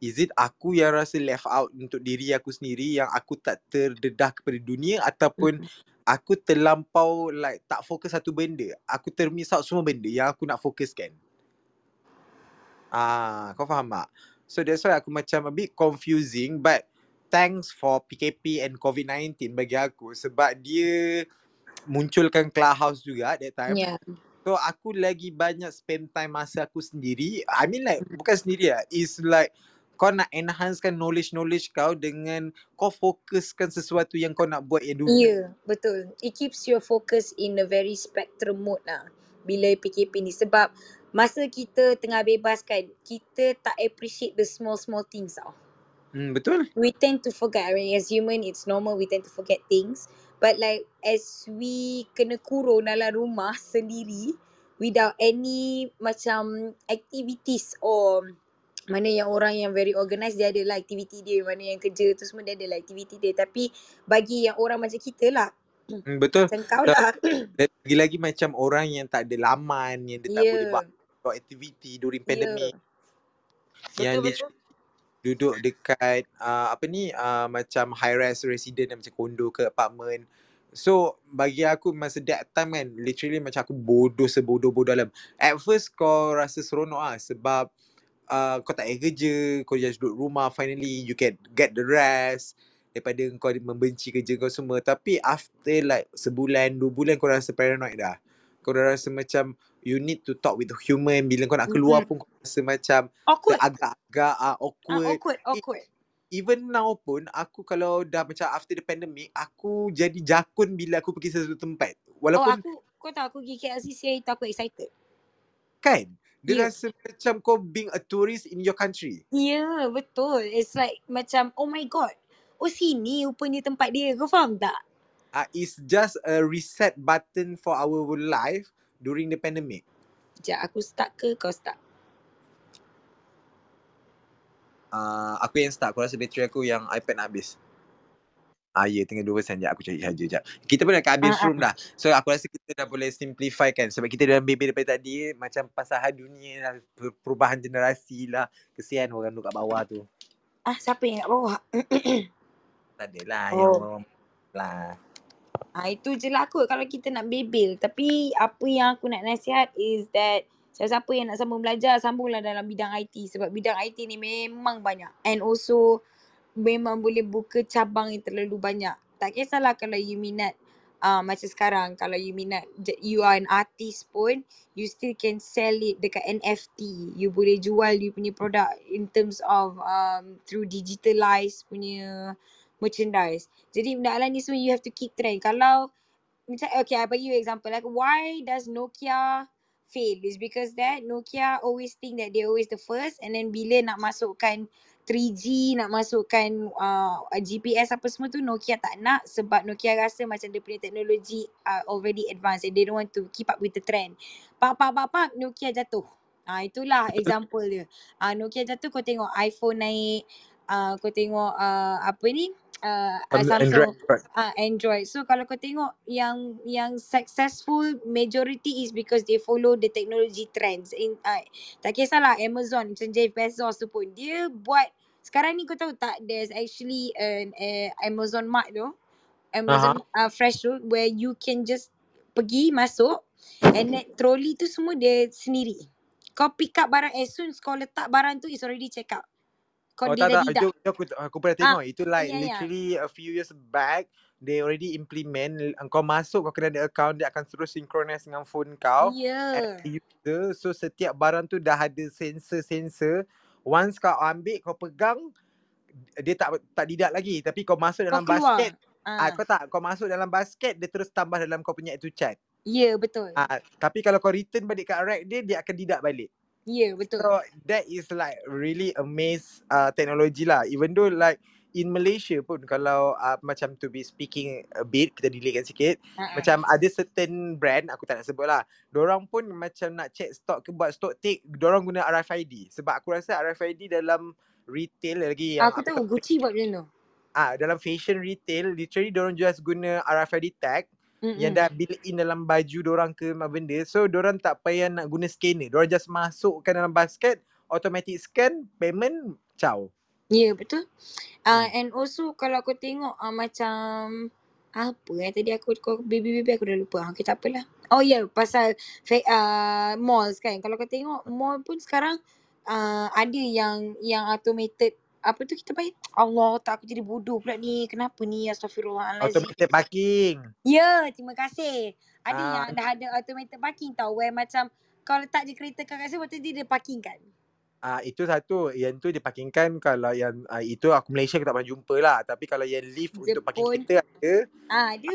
is it aku yang rasa left out untuk diri aku sendiri yang aku tak terdedah kepada dunia ataupun Mm. aku terlampau like tak fokus satu benda. Aku termiss out semua benda yang aku nak fokuskan. Ah, kau faham tak? So that's why aku macam a bit confusing but thanks for PKP and COVID-19 bagi aku sebab dia munculkan Clubhouse juga that time. Yeah. So aku lagi banyak spend time masa aku sendiri. I mean like bukan sendiri lah. It's like kau nak enhancekan knowledge-knowledge kau dengan kau fokuskan sesuatu yang kau nak buat yang dulu. Yeah, betul. It keeps your focus in a very spectrum mode lah bila PKP ni sebab masa kita tengah bebas kan, kita tak appreciate the small small things tau. Hmm, betul? We tend to forget. I mean, as human, it's normal we tend to forget things. But like as we kena kurung dalam rumah sendiri without any macam activities or mana yang orang yang very organised dia ada lah aktiviti dia mana yang kerja tu semua dia ada lah aktiviti dia tapi bagi yang orang macam kita lah Hmm, betul. macam kau lah lagi-lagi macam orang yang tak ada laman, yang dia tak boleh buat, yeah aktiviti during yeah pandemic. Yang betul dia betul duduk dekat uh, apa ni uh, macam high rise resident macam kondo ke apartment. So bagi aku masa that time kan literally macam aku bodoh sebodoh-bodoh dalam. At first kau rasa seronok ah sebab uh, kau tak payah kerja, kau just duduk rumah finally you can get the rest daripada kau membenci kerja kau semua. Tapi after like sebulan, dua bulan kau rasa paranoid dah. Kau dah rasa macam you need to talk with human. Bila kau nak keluar Mm-mm. pun kau rasa macam awkward agak-agak uh, awkward. awkward E- awkward even now pun aku kalau dah macam after the pandemic aku jadi jakun bila aku pergi sesuatu tempat oh walaupun aku kau tahu aku pergi KLCC hari tu aku excited kan dia yeah rasa macam kau being a tourist in your country. Yeah betul. It's like macam oh my god. Oh sini rupanya tempat dia. Kau faham tak? Uh, it's just a reset button for our life during the pandemic. Sekejap aku start ke kau start? Uh, aku yang start. Aku rasa bateri aku yang iPad nak habis Ah ya tengah 2% je aku cari saja jap. Kita pun dah kat habis ah. room dah. So aku rasa kita dah boleh simplify kan sebab kita dalam baby daripada tadi macam pasal hal dunia lah, per- perubahan generasi lah. Kesian orang duduk kat bawah tu. ah siapa yang kat bawah Tak adalah yang oh orang lah. Ah itu je lah kot kalau kita nak bebel. Tapi apa yang aku nak nasihat is that siapa-siapa yang nak sambung belajar, sambunglah dalam bidang IT. Sebab bidang IT ni memang banyak. And also memang boleh buka cabang yang terlalu banyak. Tak kisahlah kalau you minat uh, macam sekarang. Kalau you minat, you are an artist pun, you still can sell it dekat NFT. You boleh jual you punya produk in terms of um, through digitalized punya merchandise. Jadi benda ni semua you have to keep trend. Kalau macam okay, I bagi you example like why does Nokia fail? Is because that Nokia always think that they always the first and then bila nak masukkan 3G, nak masukkan uh, GPS apa semua tu Nokia tak nak sebab Nokia rasa macam dia punya teknologi uh, already advanced and they don't want to keep up with the trend. Pak pak pak pak Nokia jatuh. Ah itulah example dia. Ah Nokia jatuh kau tengok iPhone naik, ah kau tengok uh, apa ni? Uh, uh, Um, Samsung Android. ah Android. So kalau kau tengok yang yang successful majority is because they follow the technology trends. In uh, tak kisahlah Amazon macam Jeff Bezos tu pun dia buat sekarang ni kau tahu tak there's actually an uh, Amazon Mart tu. Amazon uh, Fresh tu where you can just pergi masuk and then trolley tu semua dia sendiri. Kau pick up barang as soon as kau letak barang tu is already check out. Kau Oh dia tak dah tak, itu, itu aku aku pernah Ah, tengok itu like ya ya. literally a few years back they already implement kau masuk kau kena ada account dia akan terus synchronize dengan phone kau Yeah. a user so setiap barang tu dah ada sensor-sensor once kau ambil kau pegang dia tak tak didak lagi tapi kau masuk Kau dalam keluar. basket Ah, Ah, kau tak kau masuk dalam basket dia terus tambah dalam kau punya itu chat. ya betul. Ah, tapi kalau kau return balik kat rack dia dia akan didak balik. Ya betul. So that is like really amaze uh, technology lah. Even though like in Malaysia pun kalau uh, macam to be speaking a bit kita delaykan sikit ha. macam ada certain brand aku tak nak sebut lah Diorang pun macam nak check stock ke buat stock take Diorang guna RFID Sebab aku rasa RFID dalam retail lagi yang Aku tahu Gucci buat macam tu. ah dalam fashion retail literally diorang just guna RFID tag Mm-mm. yang dah built in dalam baju diorang ke benda so diorang tak payah nak guna scanner diorang just masukkan dalam basket automatic scan payment ciao Ya yeah, betul. Uh, and also kalau aku tengok uh, macam apa eh tadi aku kau baby-baby aku dah lupa. Okay tak apalah. Oh ya yeah, pasal uh, malls kan. Kalau kau tengok mall pun sekarang uh, ada yang yang automated apa tu kita bayar Allah tak aku jadi bodoh pula ni. Kenapa ni? Astagfirullahalazim automated parking. Ya terima kasih. Ada Ah. yang dah ada automated parking tau where macam kau letak je kereta kat kasi lepas tu dia, dia parking kan Ah itu satu. Yang tu dia kalau yang ah, itu aku Malaysia aku tak pernah jumpa lah. Tapi kalau yang lift untuk parking Jepun. kereta ada. Ah ada.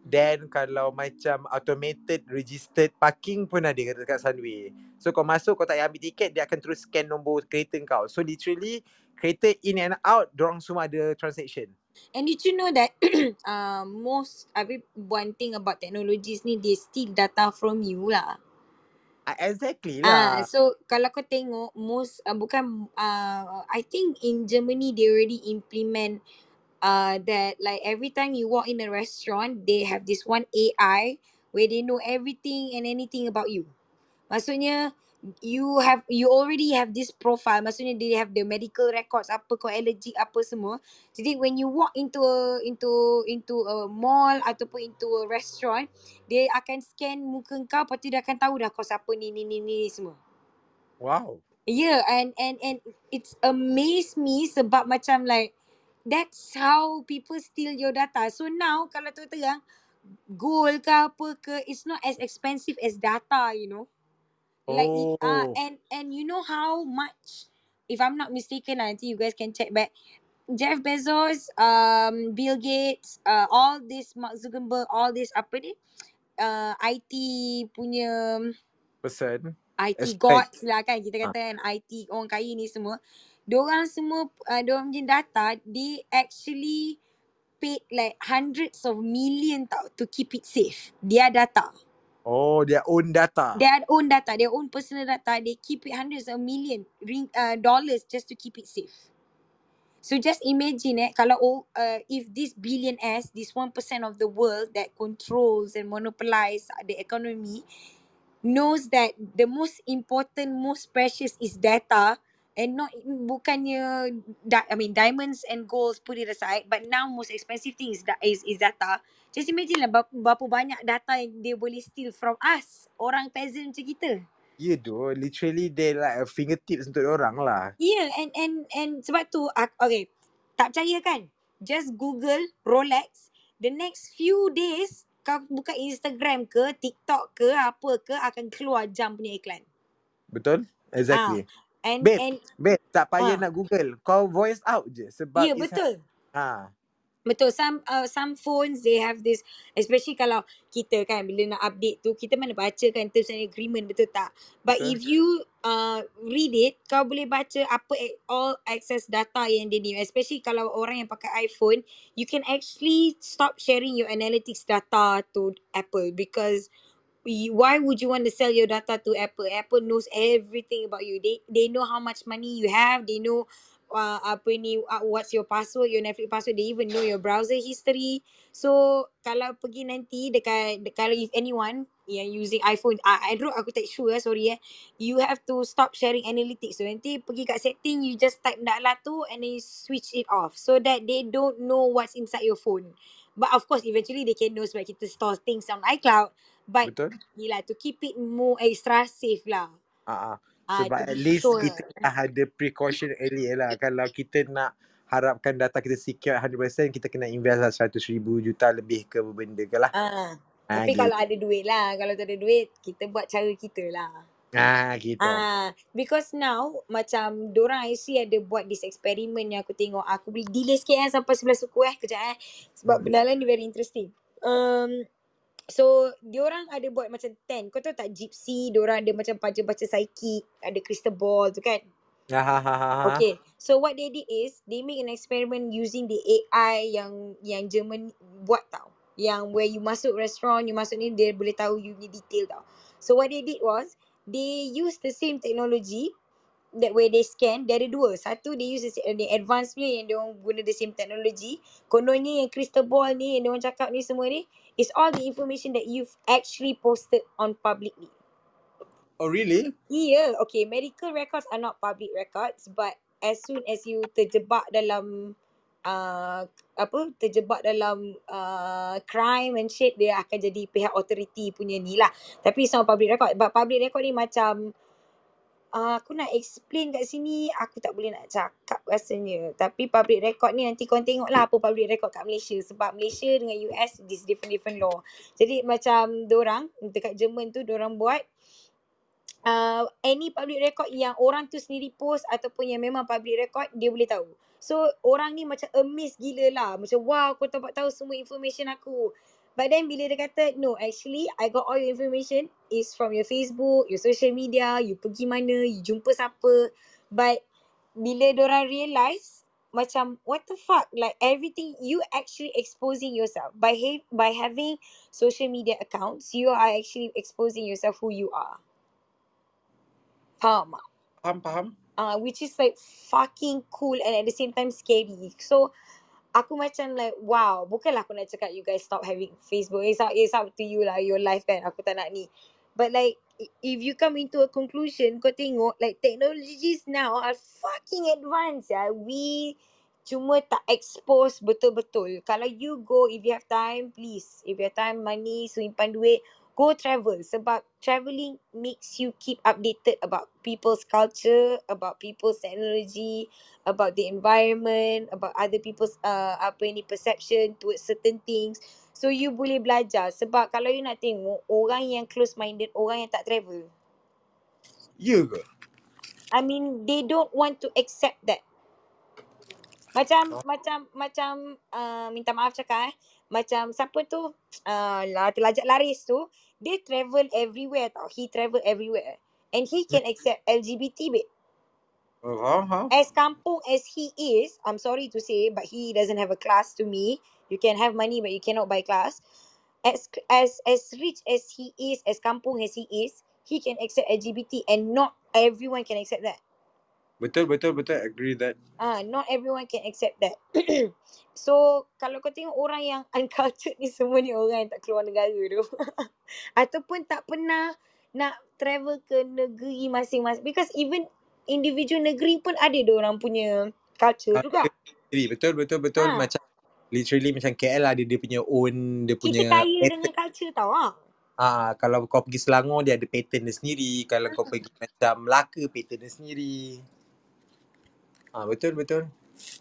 Then kalau macam automated registered parking pun ada kat- dekat Sunway. So kau masuk kau tak payah ambil tiket dia akan terus scan nombor kereta kau. So literally kereta in and out dorang semua ada transaction And did you know that uh, most, I mean, one thing about technologies ni, they steal data from you lah. ah, exactly Ah, lah so kalau kau tengok most uh, bukan uh, I think in Germany they already implement uh that like every time you walk in a restaurant they have this one AI where they know everything and anything about you. Maksudnya you have you already have this profile maksudnya they have the medical records apa kau allergic apa semua jadi when you walk into a into into a mall ataupun into a restaurant dia akan scan muka kau lepas tu dia akan tahu dah kau siapa ni ni ni ni semua wow Yeah, and and and it's amazed me sebab macam like that's how people steal your data. So now kalau terang gold ke apa ke, it's not as expensive as data, you know. Like it, uh, oh and and you know how much, if I'm not mistaken, nanti you guys can check back. Jeff Bezos, um, Bill Gates, uh, all this Mark Zuckerberg, all this apa ni, uh, IT punya person IT Aspect. gods lah kan kita Ah. kata kan IT orang kaya ni semua diorang semua uh, diorang punya data they actually paid like hundreds of million tau to keep it safe their data oh their own data. Their own data. Their own personal data. They keep it hundreds of million uh, dollars just to keep it safe. So just imagine eh kalau oh, uh, if this billionaires this 1% of the world that controls and monopolize the economy knows that the most important, most precious is data and not bukannya da, I mean diamonds and golds put it aside but now most expensive thing is, da, is, is data just imagine lah berapa, banyak data yang dia boleh steal from us orang peasant macam kita Ya doh, literally they like a fingertips untuk orang lah. yeah and and and sebab tu okay tak percaya kan just google Rolex the next few days kau buka Instagram ke TikTok ke apa ke akan keluar jam punya iklan Betul? Exactly. And Babe, and babe, tak payah Ah. nak Google. Kau voice out je sebab Ya yeah, it's betul. Ha. Betul. Some uh, some phones they have this especially kalau kita kan bila nak update tu kita mana baca kan terms and agreement betul tak? But Betul. if you uh, read it kau boleh baca apa all access data yang dia ni especially kalau orang yang pakai iPhone you can actually stop sharing your analytics data to Apple because why would you want to sell your data to Apple? Apple knows everything about you. They they know how much money you have. They know uh, apa ni uh, what's your password, your Netflix password. They even know your browser history. So kalau pergi nanti dekat de, kalau if anyone yang using iPhone, uh, Android aku tak sure eh, sorry eh. You have to stop sharing analytics. So nanti pergi kat setting you just type Nakla tu and then you switch it off so that they don't know what's inside your phone. But of course eventually they can know sebab kita store things on iCloud. But Betul? Yelah to keep it more extra safe lah. Ah, Sebab to at least sure. kita dah ada precaution earlier lah. Kalau kita nak harapkan data kita secure 100%, kita kena invest lah 100 ribu juta lebih ke benda ke lah. Ah, Ha, tapi gitu. kalau ada duit lah. Kalau tak ada duit, kita buat cara kita lah. Ah, gitu. Ah, because now macam dorang actually ada buat this experiment yang aku tengok. Aku boleh delay sikit eh sampai 11 suku eh. Kejap eh. Sebab Hmm. benda lain ni very interesting. Um, so diorang ada buat macam 10. Kau tahu tak gypsy, diorang ada macam baca-baca psychic, ada crystal ball tu kan. Ha, ha, ha. Okay, so what they did is they make an experiment using the AI yang yang German buat tau. Yang where you masuk restaurant, you masuk ni dia boleh tahu you punya detail tau. So what they did was they use the same technology that where they scan, dia ada dua. Satu they use the, the advanced punya yang dia orang guna the same technology. Kononnya yang crystal ball ni yang dia orang cakap ni semua ni is all the information that you've actually posted on publicly. Oh, really? Yeah, okay. Medical records are not public records, but as soon as you terjebak dalam uh, apa terjebak dalam uh, crime and shit, dia akan jadi pihak authority punya ni lah. Tapi it's not public record. But public record ni macam uh, aku nak explain kat sini, aku tak boleh nak cakap rasanya. Tapi public record ni nanti korang tengok lah apa public record kat Malaysia. Sebab Malaysia dengan US, this different-different law. Jadi macam dorang, dekat Jerman tu, dorang buat uh, any public record yang orang tu sendiri post ataupun yang memang public record dia boleh tahu. So orang ni macam amazed gila lah. Macam wow kau dapat tahu semua information aku. But then bila dia kata no actually I got all your information is from your Facebook, your social media, you pergi mana, you jumpa siapa. But bila orang realise macam what the fuck like everything you actually exposing yourself by ha- by having social media accounts you are actually exposing yourself who you are Faham? Faham, faham. Uh, which is like fucking cool and at the same time scary. So, aku macam like, wow, bukanlah aku nak cakap you guys stop having Facebook. It's up, it's up to you lah, your life kan. Aku tak nak ni. But like, if you come into a conclusion, kau tengok like technologies now are fucking advanced ya. We cuma tak expose betul-betul. Kalau you go, if you have time, please. If you have time, money, simpan duit, go travel. Sebab travelling makes you keep updated about people's culture, about people's technology, about the environment, about other people's uh, apa ni perception towards certain things. So you boleh belajar. Sebab kalau you nak tengok orang yang close minded, orang yang tak travel. Ya ke? I mean they don't want to accept that. Macam Oh. macam macam uh, minta maaf cakap eh. Macam siapa tu uh, lah terlajak laris tu, dia travel everywhere tau. He travel everywhere. And he can mm. accept LGBT babe. Faham. As kampung as he is, I'm sorry to say, but he doesn't have a class to me. You can have money, but you cannot buy class. As as as rich as he is, as kampung as he is, he can accept LGBT, and not everyone can accept that. Betul, betul, betul. Agree that. Ah, not everyone can accept that. so kalau kau tengok orang yang uncultured ni semua ni orang yang tak keluar negara tu. Ataupun tak pernah nak travel ke negeri masing-masing. Because even individual negeri pun ada dia orang punya culture Ah, juga. Betul, betul, betul. Ha. Macam literally macam KL ada dia punya own, dia Kita punya kaya pattern. dengan culture tau ah. Ah, kalau kau pergi Selangor dia ada pattern dia sendiri. Kalau kau pergi macam Melaka pattern dia sendiri. Ah, betul, betul.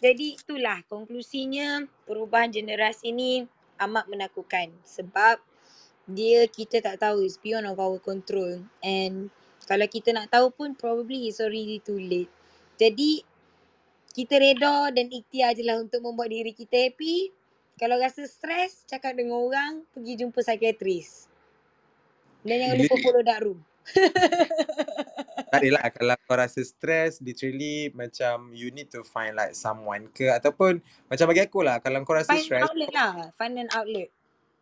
Jadi itulah konklusinya perubahan generasi ni amat menakutkan sebab dia kita tak tahu it's beyond of our control and kalau kita nak tahu pun probably it's already too late. Jadi kita reda dan ikhtiar je lah untuk membuat diri kita happy. Kalau rasa stres, cakap dengan orang, pergi jumpa psikiatris. Dan jangan lupa follow dark room. tak adalah kalau kau rasa stress literally macam you need to find like someone ke ataupun macam bagi aku lah kalau kau rasa Find stress outlet lah. Find an outlet.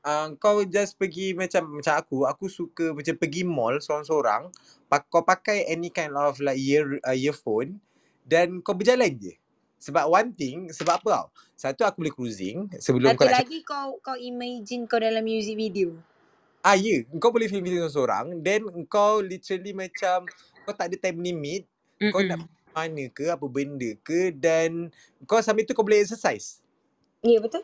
uh, kau just pergi macam macam aku aku suka macam pergi mall seorang-seorang pak, kau pakai any kind of like ear uh, earphone dan kau berjalan je sebab one thing sebab apa tau satu aku boleh cruising sebelum Satu kau nak lagi kau kau imagine kau dalam music video. Ah ya, yeah. kau boleh film video seorang then kau literally macam kau tak ada time limit, kau nak Mm-mm. mana ke, apa benda ke dan kau sambil tu kau boleh exercise. Ya betul.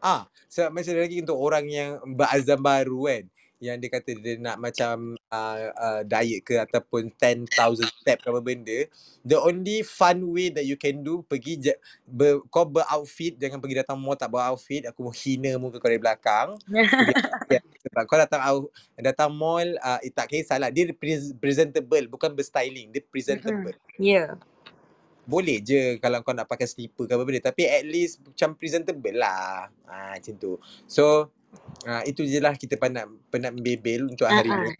Ah, sebab macam lagi untuk orang yang berazam baru kan. Yang dia kata dia nak macam uh, uh, diet ke ataupun 10,000 step ke apa benda the only fun way that you can do pergi je, ber, kau beroutfit jangan pergi datang mall tak beroutfit aku hina muka kau dari belakang. Pergi, sebab kau datang out, datang mall uh, eh, tak kisahlah dia presentable bukan berstyling dia presentable. Ya. Yeah. boleh je kalau kau nak pakai slipper ke apa benda tapi at least macam presentable lah. Ha, macam tu. So Uh, itu je lah kita penat, penat membebel untuk uh-huh. hari ni.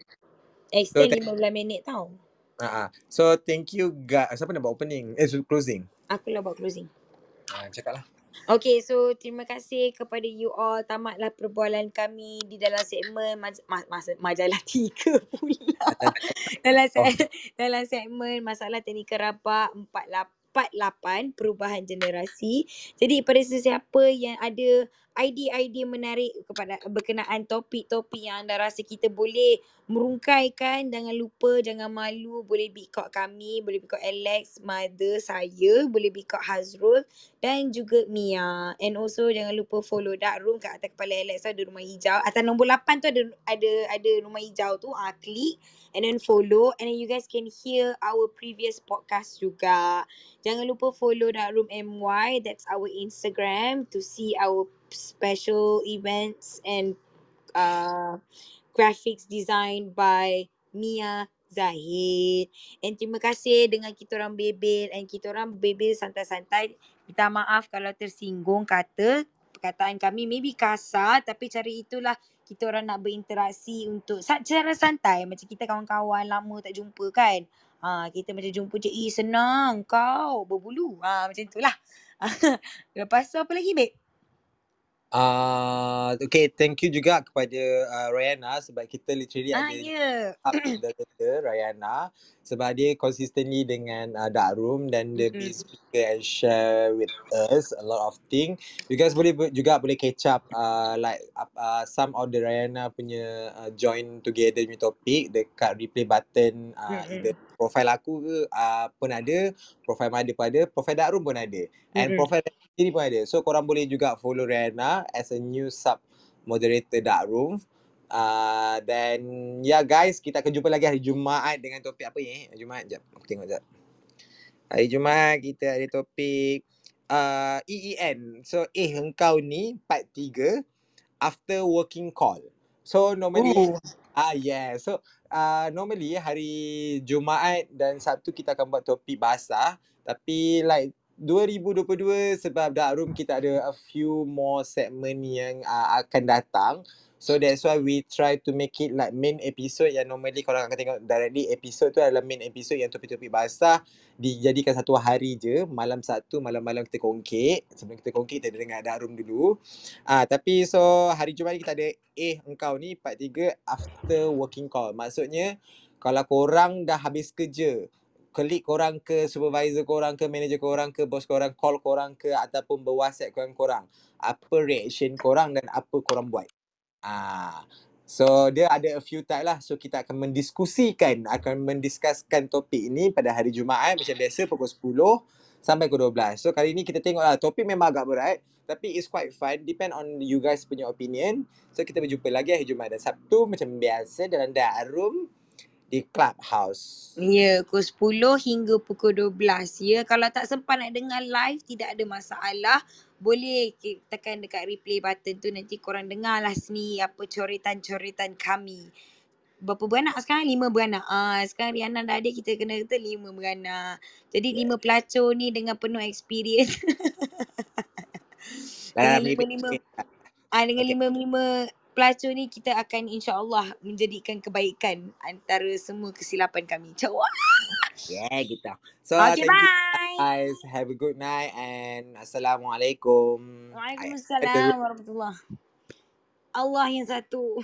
Extend so, 15 minit tau. Uh-huh. So thank you guys. Siapa nak buat opening? Eh closing? Aku lah buat closing. Uh, cakap lah. Okay so terima kasih kepada you all Tamatlah perbualan kami di dalam segmen maj- ma- ma- majalah tiga pula dalam, se- oh. dalam segmen masalah teknikal rapat 48 perubahan generasi. Jadi pada sesiapa yang ada idea-idea menarik kepada berkenaan topik-topik yang anda rasa kita boleh merungkaikan jangan lupa jangan malu boleh bikot kami boleh bikot Alex mother saya boleh bikot Hazrul dan juga Mia. And also jangan lupa follow dark room kat atas kepala Alex ada rumah hijau. Atas nombor 8 tu ada ada ada rumah hijau tu ah klik and then follow and then you guys can hear our previous podcast juga jangan lupa follow dark room MY that's our Instagram to see our special events and uh, graphics designed by Mia Zahid. And terima kasih dengan kita orang bebel and kita orang bebel santai-santai. Minta maaf kalau tersinggung kata perkataan kami maybe kasar tapi cara itulah kita orang nak berinteraksi untuk secara santai macam kita kawan-kawan lama tak jumpa kan. Ha, kita macam jumpa je, eh senang kau berbulu. Ha, macam itulah. Lepas tu apa lagi babe? Uh, okay, thank you juga kepada uh, Rayana sebab kita literally ah, ada yeah. up Rayana sebab dia consistently dengan uh, Dark Room dan dia mm-hmm. speaker and share with us a lot of thing. You guys boleh juga boleh catch up uh, like uh, some of the Rayana punya uh, join together punya topik dekat replay button uh, mm-hmm. either profile aku ke uh, pun ada, profile Mada pun ada, profile Dark Room pun ada. And mm-hmm. profile sendiri pun ada. So korang boleh juga follow Rihanna as a new sub moderator Dark Room. Uh, then ya yeah guys, kita akan jumpa lagi hari Jumaat dengan topik apa ni? Hari Jumaat jap. Aku tengok jap. Hari Jumaat kita ada topik uh, EEN. So eh engkau ni part 3 after working call. So normally oh. ah yeah. So uh, normally hari Jumaat dan Sabtu kita akan buat topik basah tapi like 2022 sebab Dark Room kita ada a few more segment yang uh, akan datang. So that's why we try to make it like main episode yang normally kalau akan tengok directly. Episode tu adalah main episode yang topik-topik basah dijadikan satu hari je. Malam satu malam-malam kita kongkit. Sebelum kita kongkit kita dengar Dark Room dulu. Ah tapi so hari Jumaat kita ada eh engkau ni part 3 after working call. Maksudnya kalau korang dah habis kerja klik korang ke supervisor korang ke manager korang ke bos korang call korang ke ataupun berwhatsapp korang korang apa reaction korang dan apa korang buat ah so dia ada a few type lah. So kita akan mendiskusikan akan mendiskuskan topik ini pada hari Jumaat macam biasa pukul 10 sampai pukul 12 so kali ni kita tengok lah topik memang agak berat tapi it's quite fun. Depend on you guys punya opinion. So kita berjumpa lagi hari Jumaat dan Sabtu macam biasa dalam dark room di clubhouse. Ya, pukul 10 hingga pukul 12. Ya, kalau tak sempat nak dengar live tidak ada masalah. Boleh tekan dekat replay button tu nanti korang dengar lah sini apa coretan-coretan kami. Berapa beranak sekarang? Lima beranak. Ah, sekarang Rihanna dah ada kita kena kata lima beranak. Jadi lima pelacur ni dengan penuh experience. dengan lima-lima Ah, dengan lima-lima pelacur ni kita akan insyaAllah menjadikan kebaikan antara semua kesilapan kami. Cawa. Yeah, gitu. So, okay, thank bye. you guys. Have a good night and Assalamualaikum. Waalaikumsalam warahmatullahi Allah yang satu.